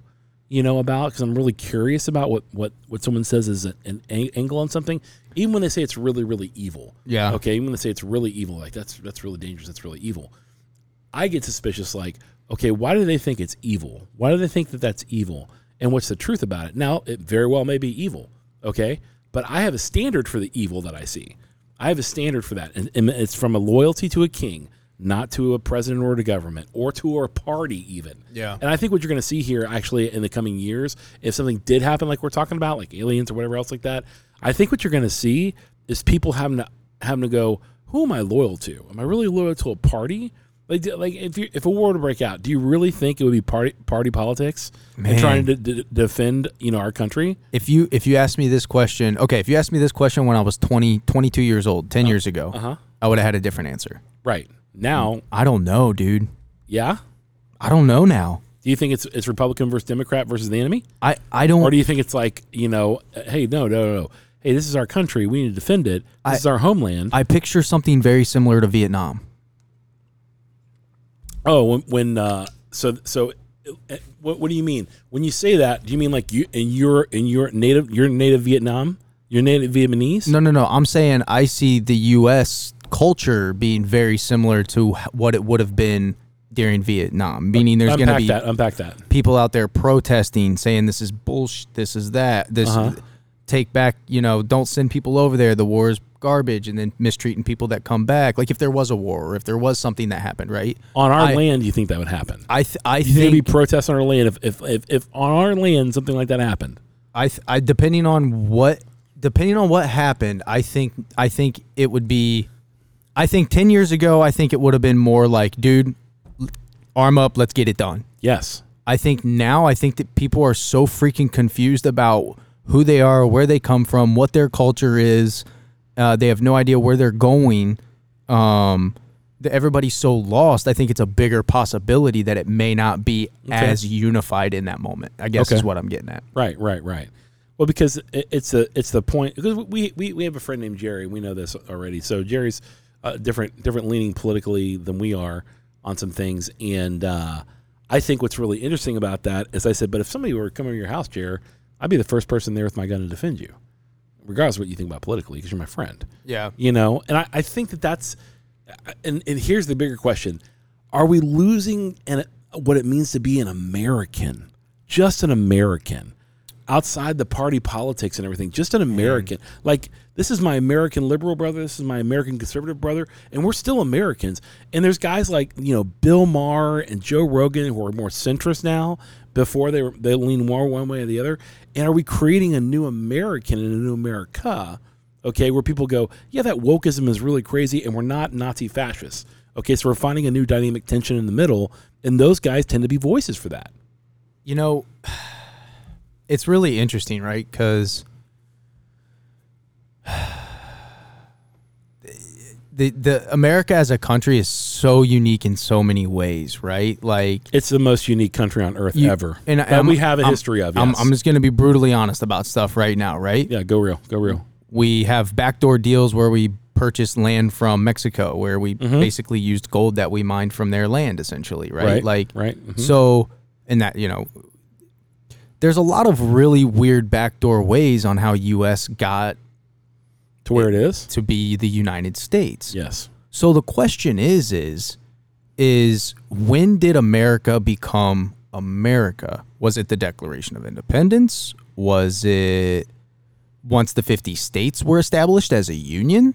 you know, about because I'm really curious about what what what someone says is an, an angle on something, even when they say it's really really evil. Yeah. Okay. Even when they say it's really evil, like that's that's really dangerous. That's really evil. I get suspicious. Like, okay, why do they think it's evil? Why do they think that that's evil? And what's the truth about it? Now, it very well may be evil. Okay, but I have a standard for the evil that I see. I have a standard for that, and, and it's from a loyalty to a king, not to a president or to government or to a party even. Yeah. And I think what you're going to see here, actually, in the coming years, if something did happen, like we're talking about, like aliens or whatever else like that, I think what you're going to see is people having to having to go, who am I loyal to? Am I really loyal to a party? Like, like if you, if a war were to break out, do you really think it would be party party politics and trying to d- defend you know our country? if you if you asked me this question, okay, if you asked me this question when I was 20, 22 years old, 10 years ago, Uh-huh. I would have had a different answer. Right now, I don't know, dude. yeah. I don't know now. Do you think it's it's Republican versus Democrat versus the enemy, I I don't or do you think it's like you know, hey, no, no, no, no. hey, this is our country, we need to defend it. This I- is our homeland. I picture something very similar to Vietnam. Oh, when, when uh, so so, uh, what, what do you mean when you say that? Do you mean like you in your in your native your native Vietnam? You're native Vietnamese. No, no, no. I'm saying I see the U.S. culture being very similar to what it would have been during Vietnam. Meaning, there's going to be that. Unpack that. people out there protesting, saying this is bullshit, this is that, this Uh-huh. take back, you know, don't send people over there. The war is garbage, and then mistreating people that come back. Like if there was a war or if there was something that happened, right? On our I- land, you think that would happen? I th- I you think there'd think be protests on our land if, if, if, if on our land something like that happened? I, th- I depending on what depending on what happened, I think I think it would be I think 10 years ago I think it would have been more like, dude, arm up, let's get it done. Yes. I think now I think that people are so freaking confused about who they are, where they come from, what their culture is. Uh, they have no idea where they're going. Um, that everybody's so lost. I think it's a bigger possibility that it may not be Okay. as unified in that moment. I guess Okay. is what I'm getting at. Right, right, right. Well, because it, it's the it's the point because we, we we have a friend named Jerry. We know this already. So Jerry's uh, different different leaning politically than we are on some things, and uh, I think what's really interesting about that is I said, but if somebody were coming to your house, Jerry, I'd be the first person there with my gun to defend you, regardless of what you think about politically, because you're my friend. Yeah. you know? And I, I think that that's and, and here's the bigger question. Are we losing an, what it means to be an american? Just an american. Outside the party politics and everything just an mm-hmm. american. Like this is my american liberal brother this is my american conservative brother and we're still americans. And there's guys like you know bill maher and joe rogan who are more centrist now before they were, they lean more one way or the other and are we creating a new american and a new america okay, where people go, yeah, that wokeism is really crazy, and we're not Nazi fascists. Okay, so we're finding a new dynamic tension in the middle, and those guys tend to be voices for that. You know, it's really interesting, right? Because the the America as a country is so unique in so many ways, right? Like It's the most unique country on earth you- ever, and I'm- we have a I'm- history of. I'm. I'm just going to be brutally honest about stuff right now, right? yeah, go real, go real. We have backdoor deals where we purchased land from Mexico, where we basically used gold that we mined from their land, essentially, right? Right, Like, right, mhm. so, and that you know, there's a lot of really weird backdoor ways on how U.S. got To where it is. to be the United States. Yes. So the question is, is, is when did America become America? Was it the Declaration of Independence? Was it once the 50 states were established as a union?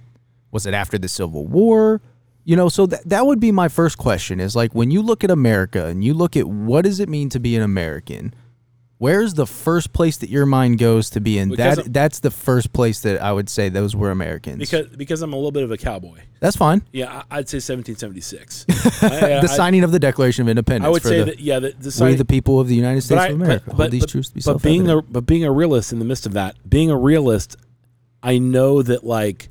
Was it after the Civil War? You know, so that that would be my first question is like when you look at America and you look at what does it mean to be an American? Where's the first place that your mind goes to be in? Because That I'm- that's the first place that I would say those were Americans. Because because I'm a little bit of a cowboy. that's fine. Yeah, I- I'd say 1776. I, the signing of the Declaration of Independence. I would say the, that yeah, the, the we the people of the United States I- of America but, hold but, these but, truths to be but being a but being a realist in the midst of that, being a realist, I know that like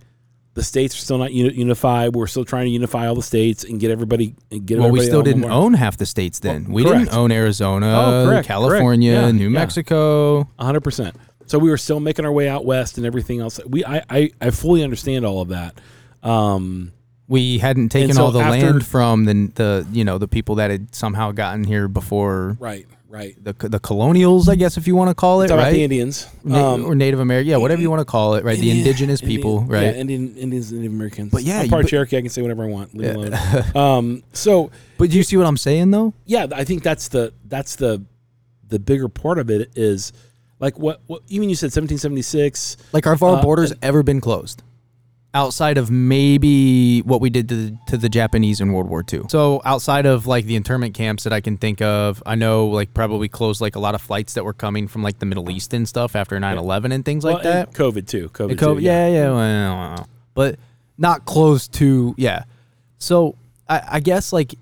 the states are still not uni- unified. We're still trying to unify all the states and get everybody and get. well, we still didn't one- own half the states then. Well, we correct. didn't own Arizona, Oh, correct, California, correct. Yeah, New yeah. Mexico. Hundred percent. So we were still making our way out west and everything else. We I I, I fully understand all of that. Um, We hadn't taken so all the after- land from the the you know the people that had somehow gotten here before right, right. the the colonials, I guess if you want to call it, right? the Indians Na- um, or Native American, yeah, whatever you want to call it, right? the indigenous Indian- people, right? Yeah, Indian Indians, Native Americans. But yeah, I'm part but- Cherokee. I can say whatever I want. Leave me alone. um, so But do you see what I'm saying though? yeah, I think that's the that's the the bigger part of it is like what, what even you said 1776. Like, have our Uh, borders ever been closed? Outside of maybe what we did to the, to the Japanese in World War II. So outside of like the internment camps that I can think of, I know like probably closed like a lot of flights that were coming from like the Middle East and stuff after 9-11 and things like Well, that. COVID too. COVID, COVID- too. yeah, yeah, well, but not close to yeah. So I, I guess like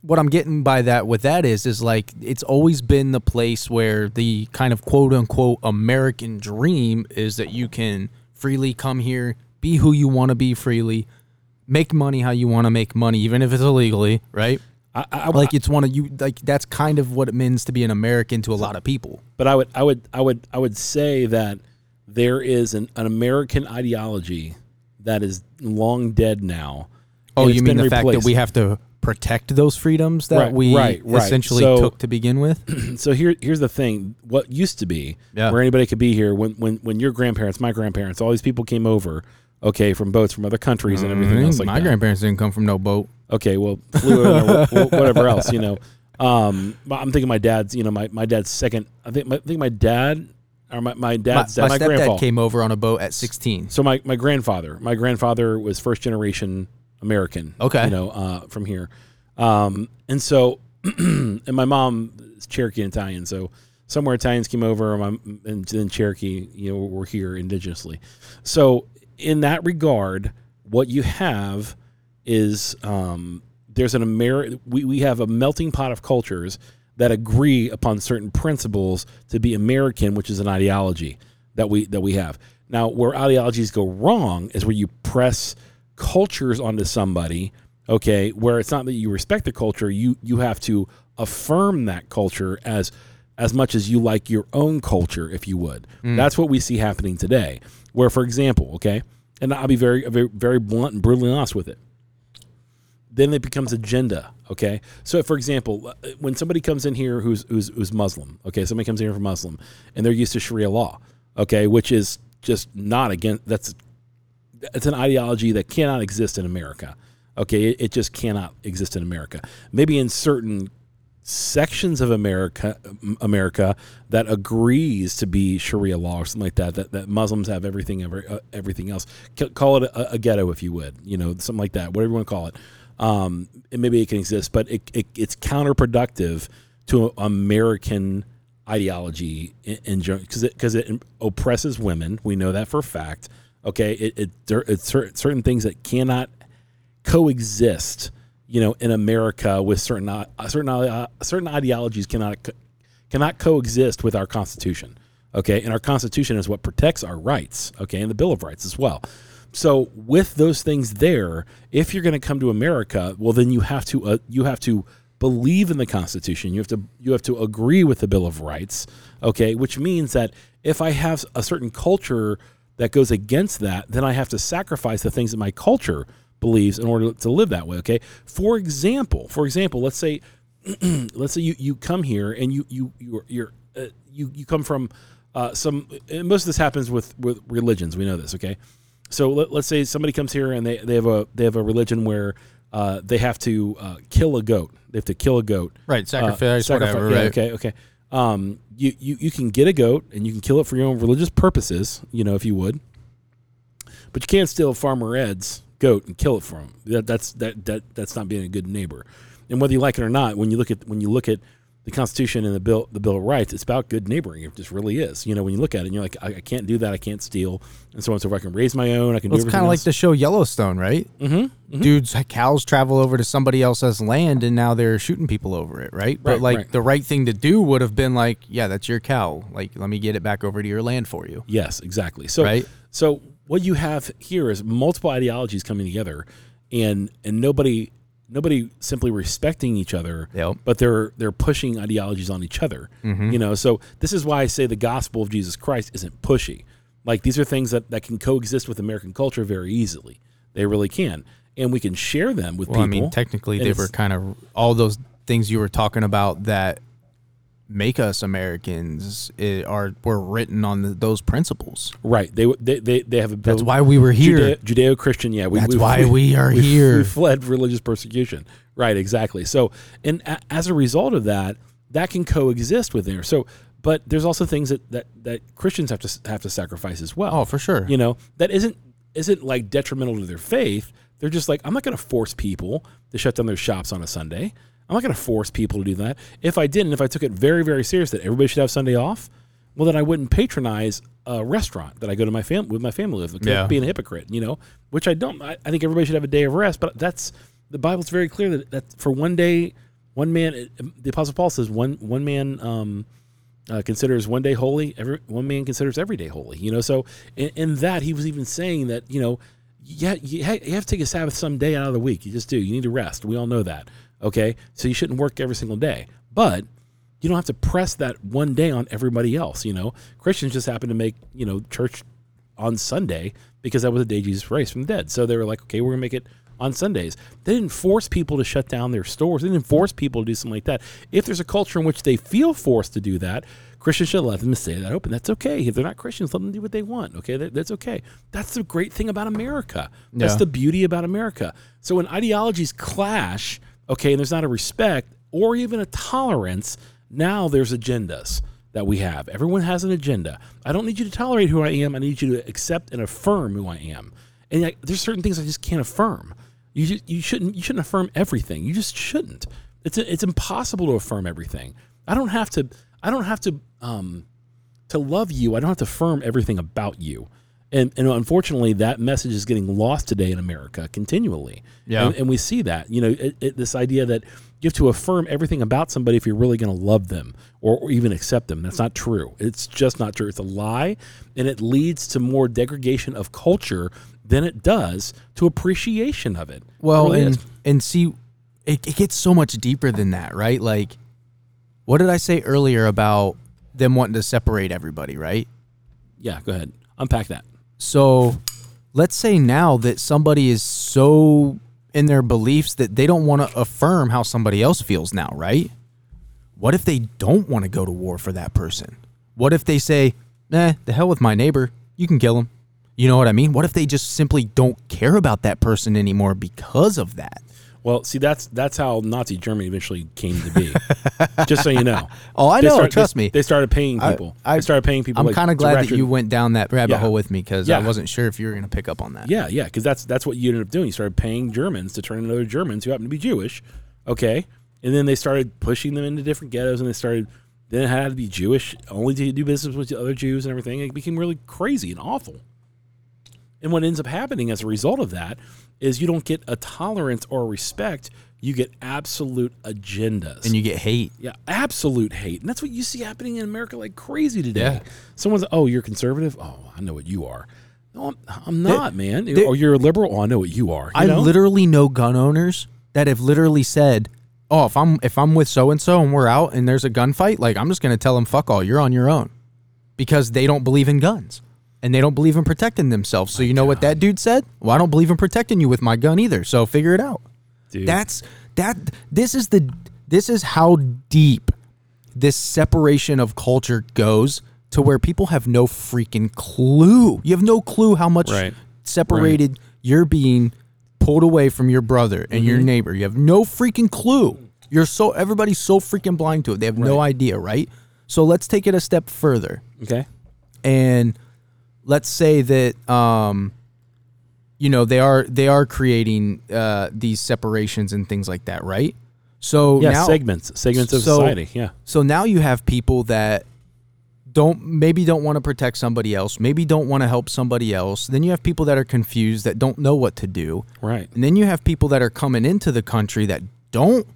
what I'm getting by that with that is is like it's always been the place where the kind of quote unquote American dream is that you can freely come here, be who you want to be freely, make money how you want to make money, even if it's illegally, right? I, I, Like it's one of you like that's kind of what it means to be an American to a lot of people. but I would I would I would I would say that there is an, an American ideology that is long dead now. Oh, you mean the fact that we have to protect those freedoms that Right, we right, right. essentially So- took to begin with. so here here's the thing what used to be Yeah. where anybody could be here when when when your grandparents my grandparents all these people came over okay from boats from other countries and everything else like Mm-hmm. My that grandparents didn't come from no boat. okay well flew or wh- whatever else you know um but i'm thinking my dad's you know my, my dad's second i think my, I think my dad or my, my My, dad's my dad my, stepdad grandfather came over on a boat at 16. so my, my grandfather my grandfather was first generation american Okay. you know uh, from here um, and so and my mom is cherokee and italian so somewhere italians came over and, my, and then cherokee you know were here indigenously so in that regard what you have is um, there's an Ameri- we, we have a melting pot of cultures that agree upon certain principles to be American, which is an ideology that we that we have. Now, where ideologies go wrong is where you press cultures onto somebody, okay, where it's not that you respect the culture, you you have to affirm that culture as as much as you like your own culture, if you would. That's what we see happening today. Where, for example, okay, and I'll be very very very blunt and brutally honest with it then it becomes agenda. Okay, so for example, uh, when somebody comes in here who's who's who's Muslim, okay, somebody comes in here from Muslim, and they're used to Sharia law, okay, which is just not again. That's it's an ideology that cannot exist in America. Okay, it, it just cannot exist in America. Maybe in certain sections of America, America that agrees to be Sharia law or something like that. That, that Muslims have everything, every, uh, everything else. C- call it a, a ghetto if you would, you know, something like that. Whatever you want to call it. Um, and maybe it can exist, but it, it, it's counterproductive to American ideology in, because it because it oppresses women. We know that for a fact. Okay, it, it there certain things that cannot coexist, you know, in America with certain uh, certain uh, certain ideologies cannot cannot coexist with our Constitution. Okay, and our Constitution is what protects our rights. Okay, and the Bill of Rights as well. So with those things there, if you're going to come to America, well, then you have to uh, you have to believe in the Constitution. You have to you have to agree with the Bill of Rights. Okay, which means that if I have a certain culture that goes against that, then I have to sacrifice the things that my culture believes in order to live that way. Okay. For example, for example, let's say let's say you, you come here and you you you're, you're uh, you you come from uh, some most of this happens with with religions. We know this. Okay. So let, let's say somebody comes here and they, they have a they have a religion where uh, they have to uh, kill a goat. They have to kill a goat. Right, Uh, sacrifice, sacrifice- whatever. yeah, right. Okay, okay. Um, you, you you can get a goat and you can kill it for your own religious purposes, you know, if you would. But you can't steal Farmer Ed's goat and kill it for him. That, that's that that that's not being a good neighbor. And whether you like it or not, when you look at when you look at the Constitution and the bill the Bill of Rights, it's about good neighboring. It just really is. You know, when you look at it, and you're like, I, I can't do that. I can't steal, and so on. and So forth. I can raise my own. I can Well, do it's kind of like the show Yellowstone, right? Mm-hmm. Dudes, cows travel over to somebody else's land, and now they're shooting people over it, right? right but like right. the right thing to do would have been like, yeah, that's your cow. Like, let me get it back over to your land for you. Yes, exactly. So, Right. so what you have here is multiple ideologies coming together, and and nobody nobody simply respecting each other, Yep. but they're they're pushing ideologies on each other. Mm-hmm. You know, so this is why I say the gospel of Jesus Christ isn't pushy. Like these are things that that can coexist with American culture very easily. They really can, and we can share them with Well, I people. mean, technically, they were kind of all those things you were talking about that make us Americans eh, are were written on the, those principles. right? They they they, they have a That's why we were here. Judeo Christian, yeah. We, That's we- why we are we- here. We fled religious persecution. Right, exactly. So, and a, as a result of that, that can coexist with there. So, but there's also things that, that, that Christians have to have to sacrifice as well. Oh, for sure. You know, that isn't isn't like detrimental to their faith. They're just like, I'm not going to force people to shut down their shops on a Sunday. I'm not going to force people to do that. If I didn't, if I took it very, very serious that everybody should have Sunday off, well, then I wouldn't patronize a restaurant that I go to my family with my family with. Yeah. Being a hypocrite, you know, which I don't. I, I think everybody should have a day of rest, but that's the Bible's very clear that that for one day, one man. The Apostle Paul says one one man. Um, uh, considers one day holy. Every one man considers every day holy. You know, so in, in that he was even saying that you know, yeah, you, ha- you have to take a Sabbath some day out of the week. You just do. You need to rest. We all know that. Okay, so you shouldn't work every single day, but you don't have to press that one day on everybody else. You know, Christians just happen to make you know church on Sunday because that was the day Jesus raised from the dead. So they were like, okay, we're gonna make it on Sundays. They didn't force people to shut down their stores. They didn't force people to do something like that. If there's a culture in which they feel forced to do that, Christians should let them say that open. That's okay. If they're not Christians, let them do what they want. Okay, that, that's okay. That's the great thing about America. That's Yeah. the beauty about America. So when ideologies clash, okay, and there's not a respect or even a tolerance, now there's agendas that we have. Everyone has an agenda. I don't need you to tolerate who I am. I need you to accept and affirm who I am. And like, there's certain things I just can't affirm. You just, you shouldn't you shouldn't affirm everything. You just shouldn't. It's it's impossible to affirm everything. I don't have to I don't have to um to love you. I don't have to affirm everything about you. And, and unfortunately, that message is getting lost today in America continually. Yeah. And, and we see that, you know, it, it, this idea that you have to affirm everything about somebody if you're really going to love them or, or even accept them. That's not true. It's just not true. It's a lie. And it leads to more degradation of culture than it does to appreciation of it. It Well, really and is. and see, it, it gets so much deeper than that, right? Like, what did I say earlier about them wanting to separate everybody, right? yeah, go ahead. Unpack that. So, let's say now that somebody is so in their beliefs that they don't want to affirm how somebody else feels now, right? What if they don't want to go to war for that person? What if they say, "Eh, the hell with my neighbor. You can kill him." You know what I mean? What if they just simply don't care about that person anymore because of that? Well, see, that's that's how Nazi Germany eventually came to be. Just so you know. Oh, I They know. trust they, me. They started paying people. I- they started paying people. I'm like, kind of glad that you went down that rabbit Yeah. hole with me because I wasn't sure if you were going to pick up on that. Yeah, yeah, because that's that's what you ended up doing. You started paying Germans to turn into other Germans who happen to be Jewish, okay, and then they started pushing them into different ghettos, and they started then it had to be Jewish only to do business with the other Jews and everything. It became really crazy and awful. And what ends up happening as a result of that is you don't get a tolerance or respect. You get absolute agendas. And you get hate. Yeah, absolute hate. And that's what you see happening in America like crazy today. Yeah. Someone's, oh, you're conservative? Oh, I know what you are. No, I'm, I'm not, man. there- oh, you're a liberal? Oh, I know what you are. You I know? literally know gun owners that have literally said, "Oh, if I'm if I'm with so and so and we're out and there's a gunfight, like I'm just going to tell them fuck all, you're on your own." Because they don't believe in guns and they don't believe in protecting themselves. So you know what that dude said? Well, I don't believe in protecting you with my gun either. So figure it out. Dude. That's that this is the this is how deep this separation of culture goes to where people have no freaking clue. You have no clue how much Right. separated you're being pulled away from your brother and your mm-hmm. neighbor. You have no freaking clue. You're so everybody's so freaking blind to it. They have no idea, right? So let's take it a step further okay. and let's say that um you know they are they are creating uh these separations and things like that right so Yeah, now segments, segments of so- society. Yeah. so now you have people that don't maybe don't want to protect somebody else maybe don't want to help somebody else then you have people that are confused that don't know what to do Right. and then you have people that are coming into the country that don't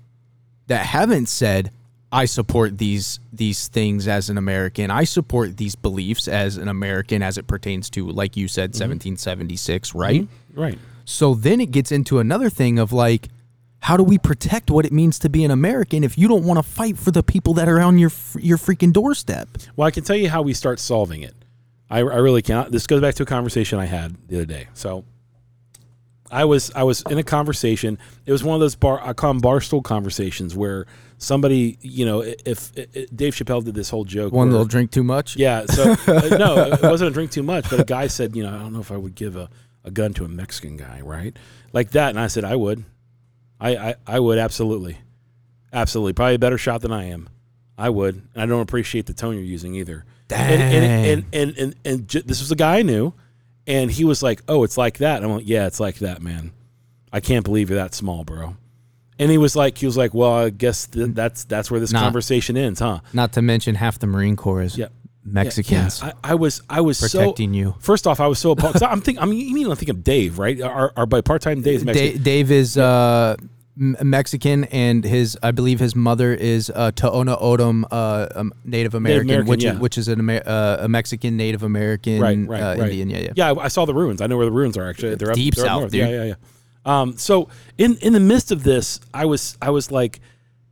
that haven't said I support these these things as an American. I support these beliefs as an American as it pertains to like you said mm-hmm. 1776, right? Mm-hmm. Right. So then it gets into another thing of like how do we protect what it means to be an American if you don't want to fight for the people that are on your your freaking doorstep? Well, I can tell you how we start solving it. I, I really can't. This goes back to a conversation I had the other day. So I was I was in a conversation. It was one of those bar I call them barstool conversations where somebody you know if, if, Dave Chappelle did this whole joke. One where- little drink too much. Yeah. So uh, no, it wasn't a drink too much, but a guy said, you know, I don't know if I would give a, a gun to a Mexican guy, right? Like that. And I said, I would. I, I, I would absolutely. Absolutely. Probably a better shot than I am. I would. And I don't appreciate the tone you're using either. And and and and, and, and, this was a guy I knew, and he was like, "Oh, it's like that." I'm like, "Yeah, it's like that, man. I can't believe you're that small, bro." And he was like, he was like, "Well, I guess th- that's that's where this Nah. conversation ends, huh?" Not to mention half the Marine Corps is Yeah. Mexicans. Yeah, I, I was I was Protecting so, you. First off, I was so appalled. 'cause I'm thinking. I mean, you mean I think of Dave, right? Our, our by part time Dave's Da- Mexican. Dave is uh, M- Mexican, and his I believe his mother is uh, Tohono O'odham, uh, um, Native American, American, which yeah. is which is an Amer- uh, a Mexican Native American, right, right, uh, right. Indian. Yeah, yeah. Yeah, I, I saw the ruins. I know where the ruins are. Actually, they're up, Deep they're up south, north. dude. Yeah, yeah, yeah. Um, so in in the midst of this, I was I was like,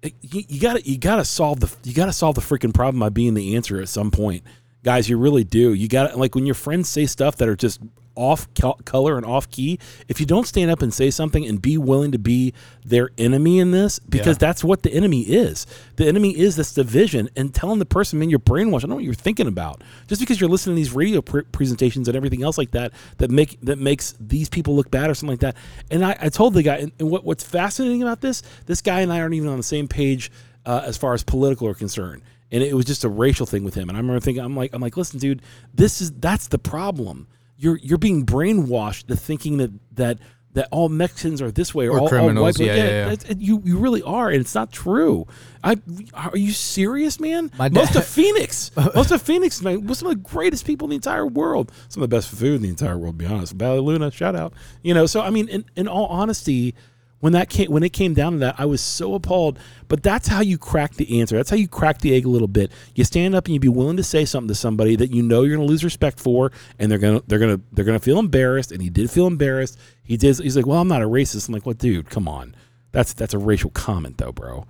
you, you gotta you gotta solve the you gotta solve the freaking problem by being the answer at some point. guys, you really do. You got to like when your friends say stuff that are just off color and off key. If you don't stand up and say something and be willing to be their enemy in this, because Yeah. that's what the enemy is. The enemy is this division and telling the person, man, you're brainwashed. I don't know what you're thinking about. Just because you're listening to these radio pr- presentations and everything else like that, that make that makes these people look bad or something like that. And I, I told the guy, and, and what, what's fascinating about this, this guy and I aren't even on the same page uh, as far as political are concerned. And it was just a racial thing with him. And I remember thinking, I'm like, I'm like, listen, dude, this is that's the problem. You're you're being brainwashed to thinking that that that all Mexicans are this way or, Or all, all criminals, white people. yeah, yeah, yeah. it's- it- you you really are, and it's not true. I are you serious, man? My most dad- of Phoenix, most of Phoenix, man, was some of the greatest people in the entire world. Some of the best food in the entire world. To be honest, Valle Luna, shout out. You know, so I mean, in, in all honesty, when that came when it came down to that, I was so appalled. But that's how you crack the answer. That's how you crack the egg a little bit. You stand up and you be willing to say something to somebody that you know you're going to lose respect for, and they're gonna they're gonna they're gonna feel embarrassed. And he did feel embarrassed. He did. He's like, well, I'm not a racist. I'm like, well, dude, come on. That's that's a racial comment though, bro.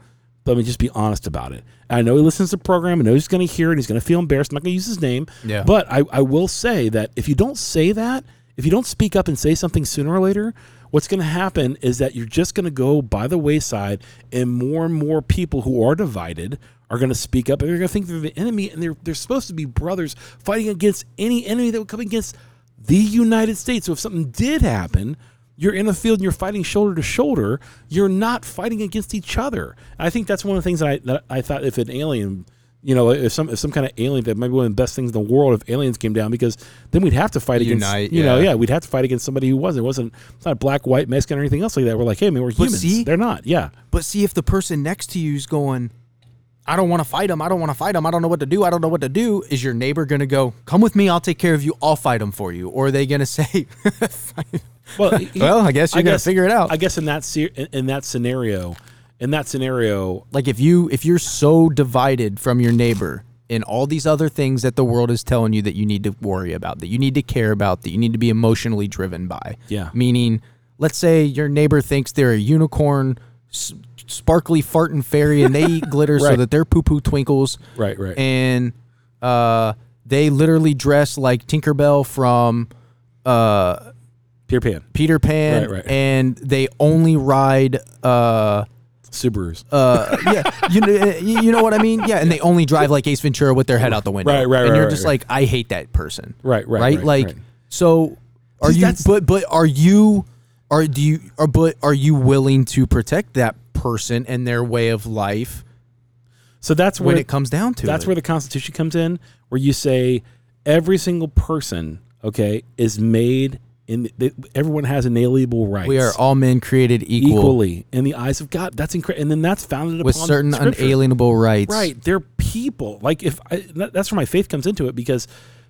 Let me just be honest about it. I know he listens to the program. I know he's going to hear it. He's going to feel embarrassed. I'm not going to use his name. Yeah. But I, I will say that if you don't say that, if you don't speak up and say something sooner or later, what's going to happen is that you're just going to go by the wayside, and more and more people who are divided are going to speak up, and they're going to think they're the enemy, and they're they're supposed to be brothers fighting against any enemy that would come against the United States. So if something did happen, you're in a field and you're fighting shoulder to shoulder. You're not fighting against each other. I think that's one of the things that I that I thought if an alien, you know, if some if some kind of alien that might be one of the best things in the world if aliens came down because then we'd have to fight Unite, against you know yeah. yeah we'd have to fight against somebody who wasn't it wasn't it's not black white Mexican or anything else like that. We're like hey man we're humans. see- They're not yeah But see, if the person next to you is going, I don't want to fight him. I don't want to fight him. I don't know what to do. I don't know what to do. Is your neighbor going to go, come with me? I'll take care of you. I'll fight him for you. Or are they going to say, well he- Well, I guess you're gonna figure it out. I guess in that se- in, in that scenario in that scenario like if you if you're so divided from your neighbor in all these other things that the world is telling you that you need to worry about, that you need to care about, that you need to be emotionally driven by. Yeah. Meaning, let's say your neighbor thinks they're a unicorn, s- sparkly farting fairy, and they eat glitter so that their poo poo twinkles. right right And uh, they literally dress like Tinkerbell from uh, Peter Pan Peter Pan, Right, right. and they only ride. Uh, Subarus uh, yeah, you know, uh, you you know what I mean? Yeah, and they only drive like Ace Ventura with their head out the window. Right, right, And you're right, just right. like, I hate that person. Right, right, right. right, like, right. so are See, you? that's- But but are you? Are do you? Are but are you willing to protect that person and their way of life so that's when where it comes down to that's it? where the Constitution comes in, where you say every single person, okay, is made in. They, everyone has inalienable rights. we are all men created equal equally in the eyes of God. That's incredible, and then that's founded with upon certain unalienable rights. Right, they're people. Like if I, that, that's where my faith comes into it because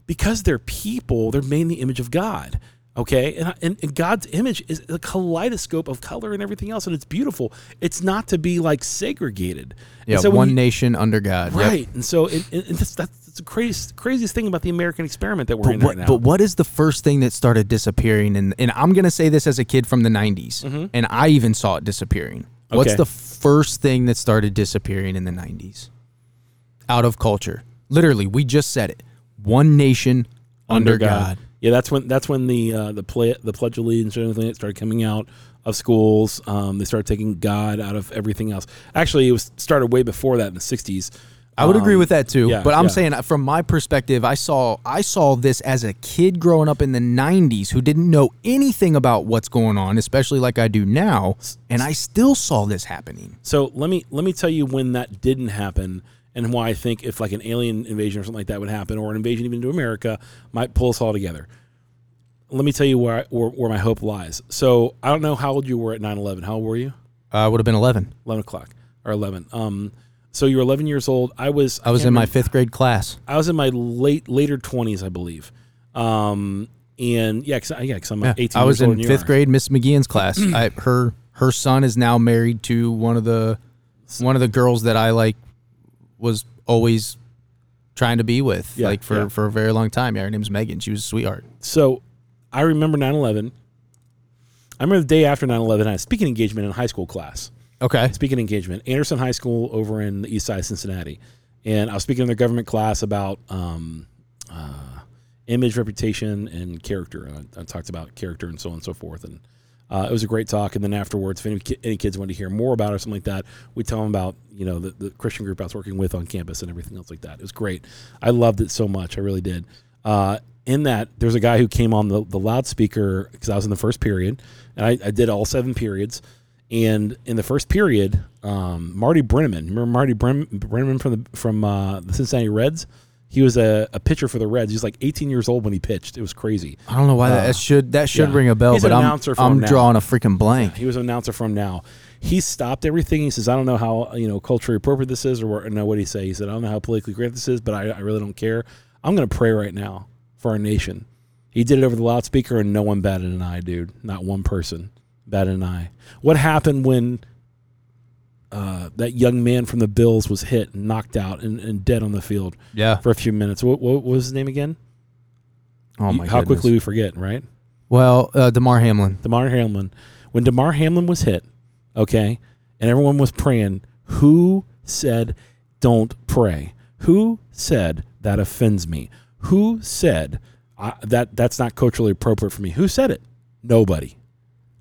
because they're people, they're made in the image of God. Okay, and, and and God's image is a kaleidoscope of color and everything else, and it's beautiful. It's not to be like segregated. Yeah, so one you- nation under God. Yep. Right, and so it, it, it's, that's, that's the craziest, craziest thing about the American experiment that we're But in what, right now. but what is the first thing that started disappearing? And and I'm gonna say this as a kid from the '90s, and I even saw it disappearing. What's Mm-hmm. The first thing that started disappearing in the '90s? Out of culture, literally, we just said it. One nation under, God. Yeah, that's when that's when the uh, the play the Pledge of Allegiance and everything started coming out of schools. Um, they started taking God out of everything else. Actually, it was started way before that in the '60s. I would agree Um, with that too. yeah, but I'm yeah. saying uh, from my perspective, I saw I saw this as a kid growing up in the 90s who didn't know anything about what's going on, especially like I do now, and I still saw this happening. So let me let me tell you when that didn't happen and why I think if like an alien invasion or something like that would happen, or an invasion even to America might pull us all together. Let me tell you where I, where, where my hope lies. So I don't know how old you were at 9-11. How old were you? I would have been 11. 11 o'clock or 11. Um, so you were 11 years old. I was. I was in my fifth grade class. I was in my late later 20s, I believe. Um, and yeah, cause, I- yeah, cause I'm Yeah, 18. I was in fifth grade, Miss McGeehan's class. I, her her son is now married to one of the one of the girls that I like was always trying to be with, Yeah, like for yeah. for a very long time. Yeah, her name's Megan. She was a sweetheart. So I remember 9/11. I remember the day after 9/11, I had a speaking engagement in high school class. Okay, Speaking engagement, Anderson High School over in the east side of Cincinnati, and I was speaking in their government class about um, uh, image, reputation, and character. And I, I talked about character and so on and so forth. And uh, it was a great talk. And then afterwards, if any, any kids wanted to hear more about it or something like that, we tell them about you know the, the Christian group I was working with on campus and everything else like that. It was great. I loved it so much. I really did. Uh, in that, there's a guy who came on the, the loudspeaker because I was in the first period, and I, I did all seven periods. And in the first period, um, Marty Brennaman, remember Marty Bren- Brennaman from the from uh, the Cincinnati Reds? He was a, a pitcher for the Reds. He was like 18 years old when he pitched. It was crazy. I don't know why that, Uh, that should that should yeah. ring a bell, He's but an I'm I'm now. drawing a freaking blank. He was an announcer from now. He stopped everything. He says, "I don't know how you know culturally appropriate this is, or what, no, what did he say?" He said, "I don't know how politically correct this is, but I, I really don't care. I'm going to pray right now for our nation." He did it over the loudspeaker, and no one batted an eye, dude. Not one person eye. What happened when uh, that young man from the Bills was hit and knocked out and, and dead on the field Yeah. for a few minutes? What, what was his name again? Oh my how goodness. quickly we forget, right? Well, uh, Damar Hamlin. Damar Hamlin. When Damar Hamlin was hit, okay, and everyone was praying, who said, don't pray? Who said that offends me? Who said I, that that's not culturally appropriate for me? Who said it? Nobody.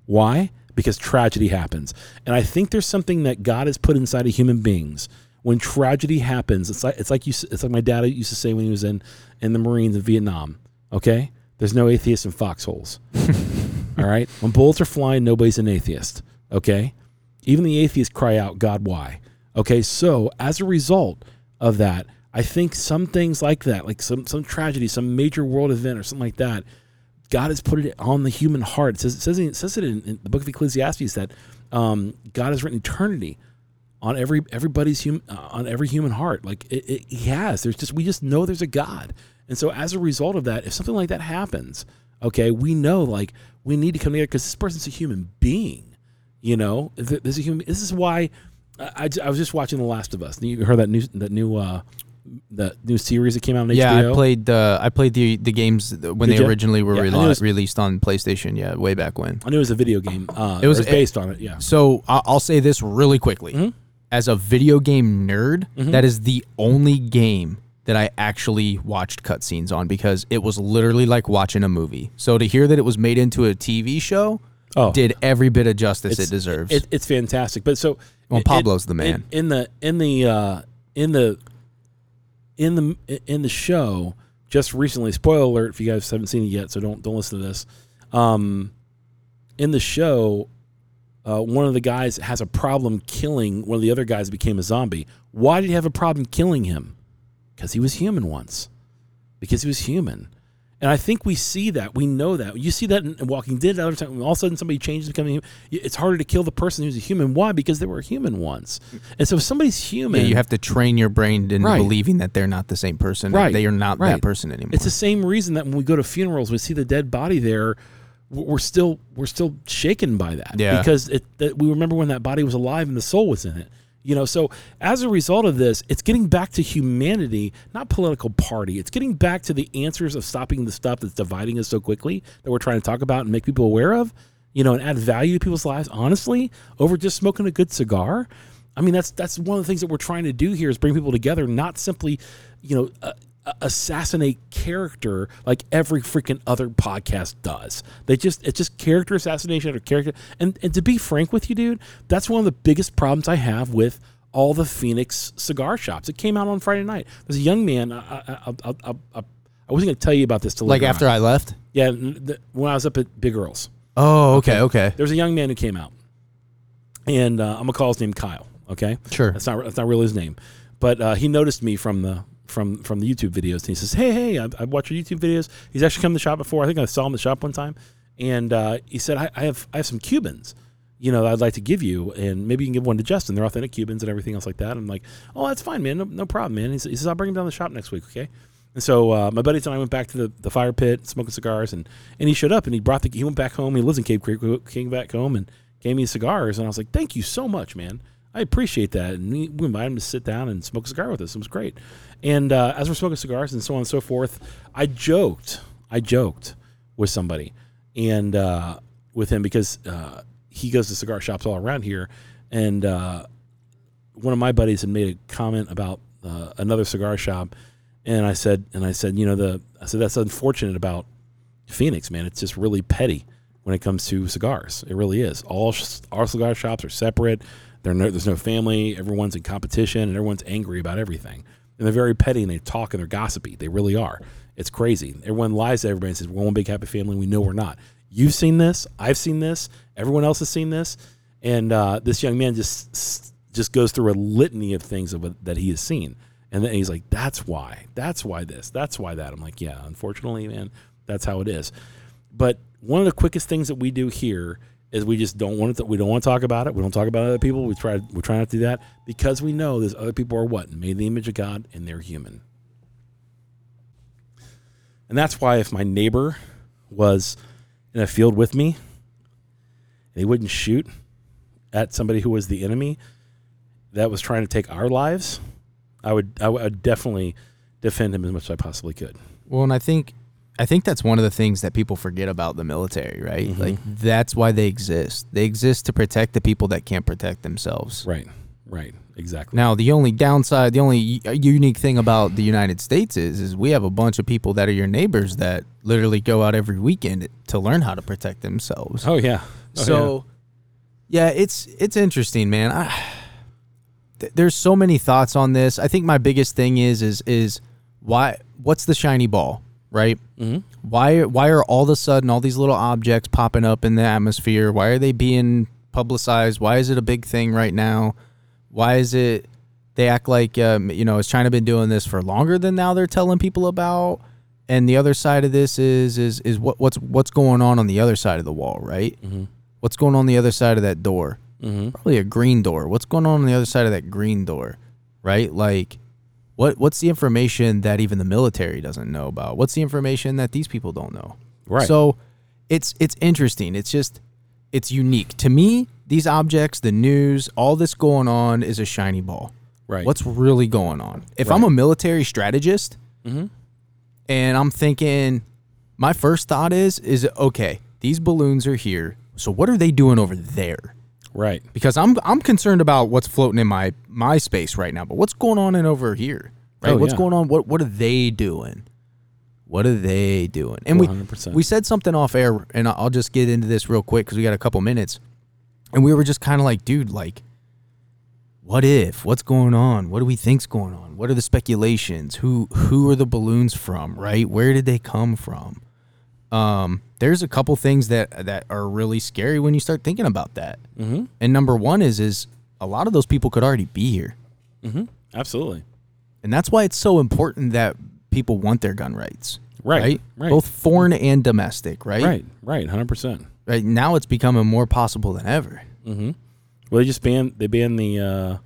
Why? Because tragedy happens. And I think there's something that God has put inside of human beings. When tragedy happens, it's like it's like you it's like my dad used to say when he was in in the Marines in Vietnam. Okay? There's no atheists in foxholes. All right? When bullets are flying, nobody's an atheist. Okay? Even the atheists cry out, God, why? Okay, so as a result of that, I think some things like that, like some some tragedy, some major world event or something like that, God has put it on the human heart. It says it says, it says it in, in the book of Ecclesiastes that um, God has written eternity on every everybody's human uh, on every human heart. Like it, it, He has. There's just we just know there's a God, and so as a result of that, if something like that happens, okay, we know like we need to come together because this person's a human being. You know, this is human. This is why I, I, was just watching The Last of Us. You heard that new that new uh, the new series that came out on Yeah, HBO. I played uh, I played the the games when Did they ya? originally were Yeah, was- released on PlayStation. Yeah, way back when. I knew it was a video game. Uh, It was- it was based on it. Yeah. So I- I'll say this really quickly. Mhm. As a video game nerd, Mhm. that is the only game that I actually watched cutscenes on because it was literally like watching a movie. So to hear that it was made into a TV show Oh, did every bit of justice it deserves. It, it's fantastic. But so Well, Pablo's the man. in the in the uh, in the in the in the show just recently. Spoiler alert! If you guys haven't seen it yet, so don't don't listen to this. Um, in the show, uh, one of the guys has a problem killing one of the other guys became a zombie. Why did he have a problem killing him? Because he was human once. Because he was human. And I think we see that. We know that. You see that in in Walking Dead. Other time, all of a sudden, somebody changes, becoming. human. It's harder to kill the person who's a human. Why? Because they were a human once. And so, if somebody's human, yeah, you have to train your brain into Right. believing that they're not the same person. Right, They are not right. that person anymore. It's the same reason that when we go to funerals, we see the dead body there. We're still we're still shaken by that. Yeah. Because it that we remember when that body was alive and the soul was in it. You know, so as a result of this, it's getting back to humanity, not political party. It's getting back to the answers of stopping the stuff that's dividing us so quickly that we're trying to talk about and make people aware of. You know, and add value to people's lives. Honestly, over just smoking a good cigar. I mean, that's that's one of the things that we're trying to do here is bring people together, not simply, you know, uh, assassinate character like every freaking other podcast does. They just it's just character assassination after character. And and to be frank with you, dude, that's one of the biggest problems I have with all the Phoenix cigar shops. It came out on Friday night. There's a young man. I, I, I, I, I, I wasn't going to tell you about this till like after on. I left. yeah, the, when I was up at Big Earl's. Oh, okay, okay, There's a young man who came out, and uh, I'm gonna call his name Kyle. Okay, sure. that's not that's not really his name, but uh, he noticed me from the from from the YouTube videos, and he says, "Hey, hey, I, I watch your YouTube videos." He's actually come to the shop before. I think I saw him in the shop one time, and uh, he said, I, "I have I have some Cubans." You know, I'd like to give you, and maybe you can give one to Justin. They're authentic Cubans and everything else like that. I'm like, oh, that's fine, man. No, no problem, man. He says, I'll bring him down to the shop next week, okay? And so uh, my buddies and I went back to the, the fire pit, smoking cigars, and, and he showed up and he brought the he went back home. He lives in Cave Creek. Came back home and gave me cigars, and I was like, "Thank you so much, man. I appreciate that." And we, invited him to sit down and smoke a cigar with us. It was great. And uh, as we're smoking cigars and so on and so forth, I joked, I joked with somebody and uh, with him because uh, he goes to cigar shops all around here, and uh, one of my buddies had made a comment about uh, another cigar shop And I said, and I said, you know, the I said that's unfortunate about Phoenix, man. It's just really petty when it comes to cigars. It really is. All our cigar shops are separate. No, there's no family. Everyone's in competition, and everyone's angry about everything. And they're very petty, and they talk and they're gossipy. They really are. It's crazy. Everyone lies to everybody and says we're one big happy family. We know we're not. You've seen this. I've seen this. Everyone else has seen this. And uh, this young man just just goes through a litany of things of, that he has seen. And then he's like, "That's why. That's why this. That's why that." I'm like, "Yeah, unfortunately, man, that's how it is." But one of the quickest things that we do here is we just don't want to. We don't want to talk about it. We don't talk about other people. We try. We try not to do that because we know there's other people are what made in the image of God and they're human. And that's why if my neighbor was in a field with me and he wouldn't shoot at somebody who was the enemy that was trying to take our lives, I would I would definitely defend him as much as I possibly could. Well, and I think I think that's one of the things that people forget about the military, right? Mhm. Like that's why they exist. They exist to protect the people that can't protect themselves. Right. Right. Exactly. Now, the only downside, the only unique thing about the United States is, is we have a bunch of people that are your neighbors that literally go out every weekend to learn how to protect themselves. oh yeah. Oh, so, yeah. it's it's interesting, man. I, th- there's so many thoughts on this. I think my biggest thing is is is why what's the shiny ball, right? Mhm. Why why are all of a sudden all these little objects popping up in the atmosphere? Why are they being publicized? Why is it a big thing right now? Why is it they act like um, you know has China been doing this for longer than now they're telling people about? And the other side of this is is is what what's what's going on on the other side of the wall, right? Mhm. What's going on the other side of that door? Mhm. Probably a green door. What's going on on the other side of that green door, right? Like, what what's the information that even the military doesn't know about? What's the information that these people don't know? Right. So, it's it's interesting. It's just it's unique to me. These objects, the news, all this going on is a shiny ball. right. What's really going on? If Right. I'm a military strategist Mhm. and I'm thinking, my first thought is is okay. These balloons are here. So what are they doing over there? Right. because I'm I'm concerned about what's floating in my my space right now. But what's going on in over here? Right? Oh, what's yeah. going on? What what are they doing? What are they doing? And we 100%. we said something off air, and I'll just get into this real quick because we got a couple minutes. And we were just kind of like, dude, like, what if? What's going on? What do we think's going on? What are the speculations? Who who are the balloons from? Right? Where did they come from? Um, there's a couple things that that are really scary when you start thinking about that. Mm-hmm. And number one is is a lot of those people could already be here, Mm-hmm. Absolutely. and that's why it's so important that people want their gun rights, Right. right? Right. Both foreign and domestic, right? Right. Right. Hundred percent. Right now, it's becoming more possible than ever. Mm-hmm. Well, they just banned they banned the uh,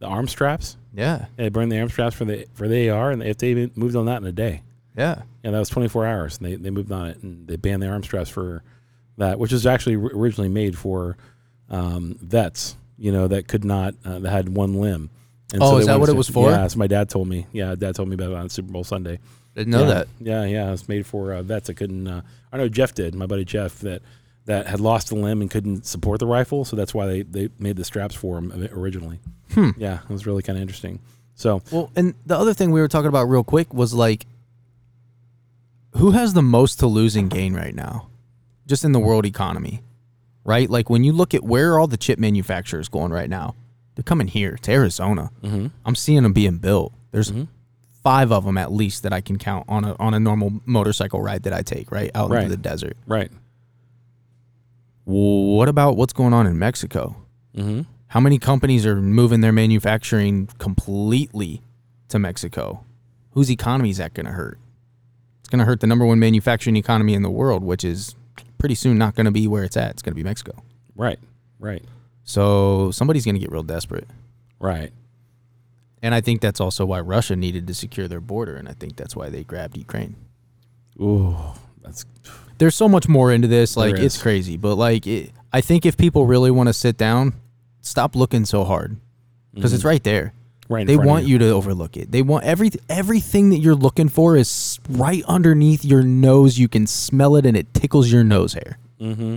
the arm straps. Yeah, they burned the arm straps for the for the AR, and if they moved on that in a day, yeah, yeah, that was 24 hours. And they they moved on it, and they banned the arm straps for that, which was actually originally made for um, vets, you know, that could not uh, that had one limb. And Oh, they is that wanted what it was for? Yeah, so my dad told me. Yeah, dad told me about it on Super Bowl Sunday. didn't know yeah, that. Yeah, yeah, it's made for uh, vets that couldn't. Uh, I know Jeff did. My buddy Jeff that that had lost a limb and couldn't support the rifle, so that's why they they made the straps for him originally. Hmm. Yeah, it was really kind of interesting. So Well, and the other thing we were talking about real quick was like, who has the most to lose and gain right now, just in the world economy, right? Like when you look at where are all the chip manufacturers going right now, they're coming here to Arizona. hmm I'm seeing them being built. There's Mhm. five of them at least that I can count on a on a normal motorcycle ride that I take right out Right. into the desert. right. What about what's going on in Mexico? hmm How many companies are moving their manufacturing completely to Mexico? Whose economy is that going to hurt? Going to hurt the number one manufacturing economy in the world, which is pretty soon not going to be where it's at. It's going to be Mexico. Right. Right. So somebody's going to get real desperate. Right. And I think that's also why Russia needed to secure their border. And I think that's why they grabbed Ukraine. Ooh, that's There's so much more into this. Like, it's crazy. But, like, it, I think if people really want to sit down, stop looking so hard because it's mm-hmm. right there. Right. They want you. to overlook it. They want every everything that you're looking for is right underneath your nose. You can smell it, and it tickles your nose hair. Mm-hmm.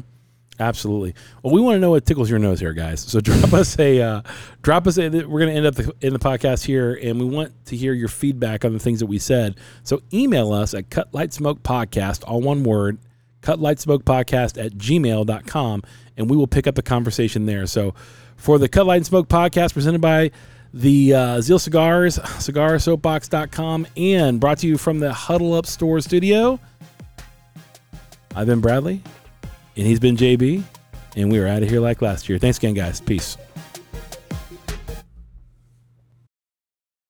Absolutely. Well, we want to know what tickles your nose here, guys. So drop us a uh, drop us a. We're going to end up the, in the podcast here, and we want to hear your feedback on the things that we said. So email us at Cut Light Smoke Podcast, all one word, Cut Light Smoke Podcast at gmail.com, and we will pick up the conversation there. So for the Cut Light and Smoke Podcast presented by the uh, Zeal Cigars, cigarsoapbox.com, and brought to you from the Huddle Up Store Studio. I've been Bradley, and he's been JB, and we are out of here like last year. Thanks again, guys. Peace.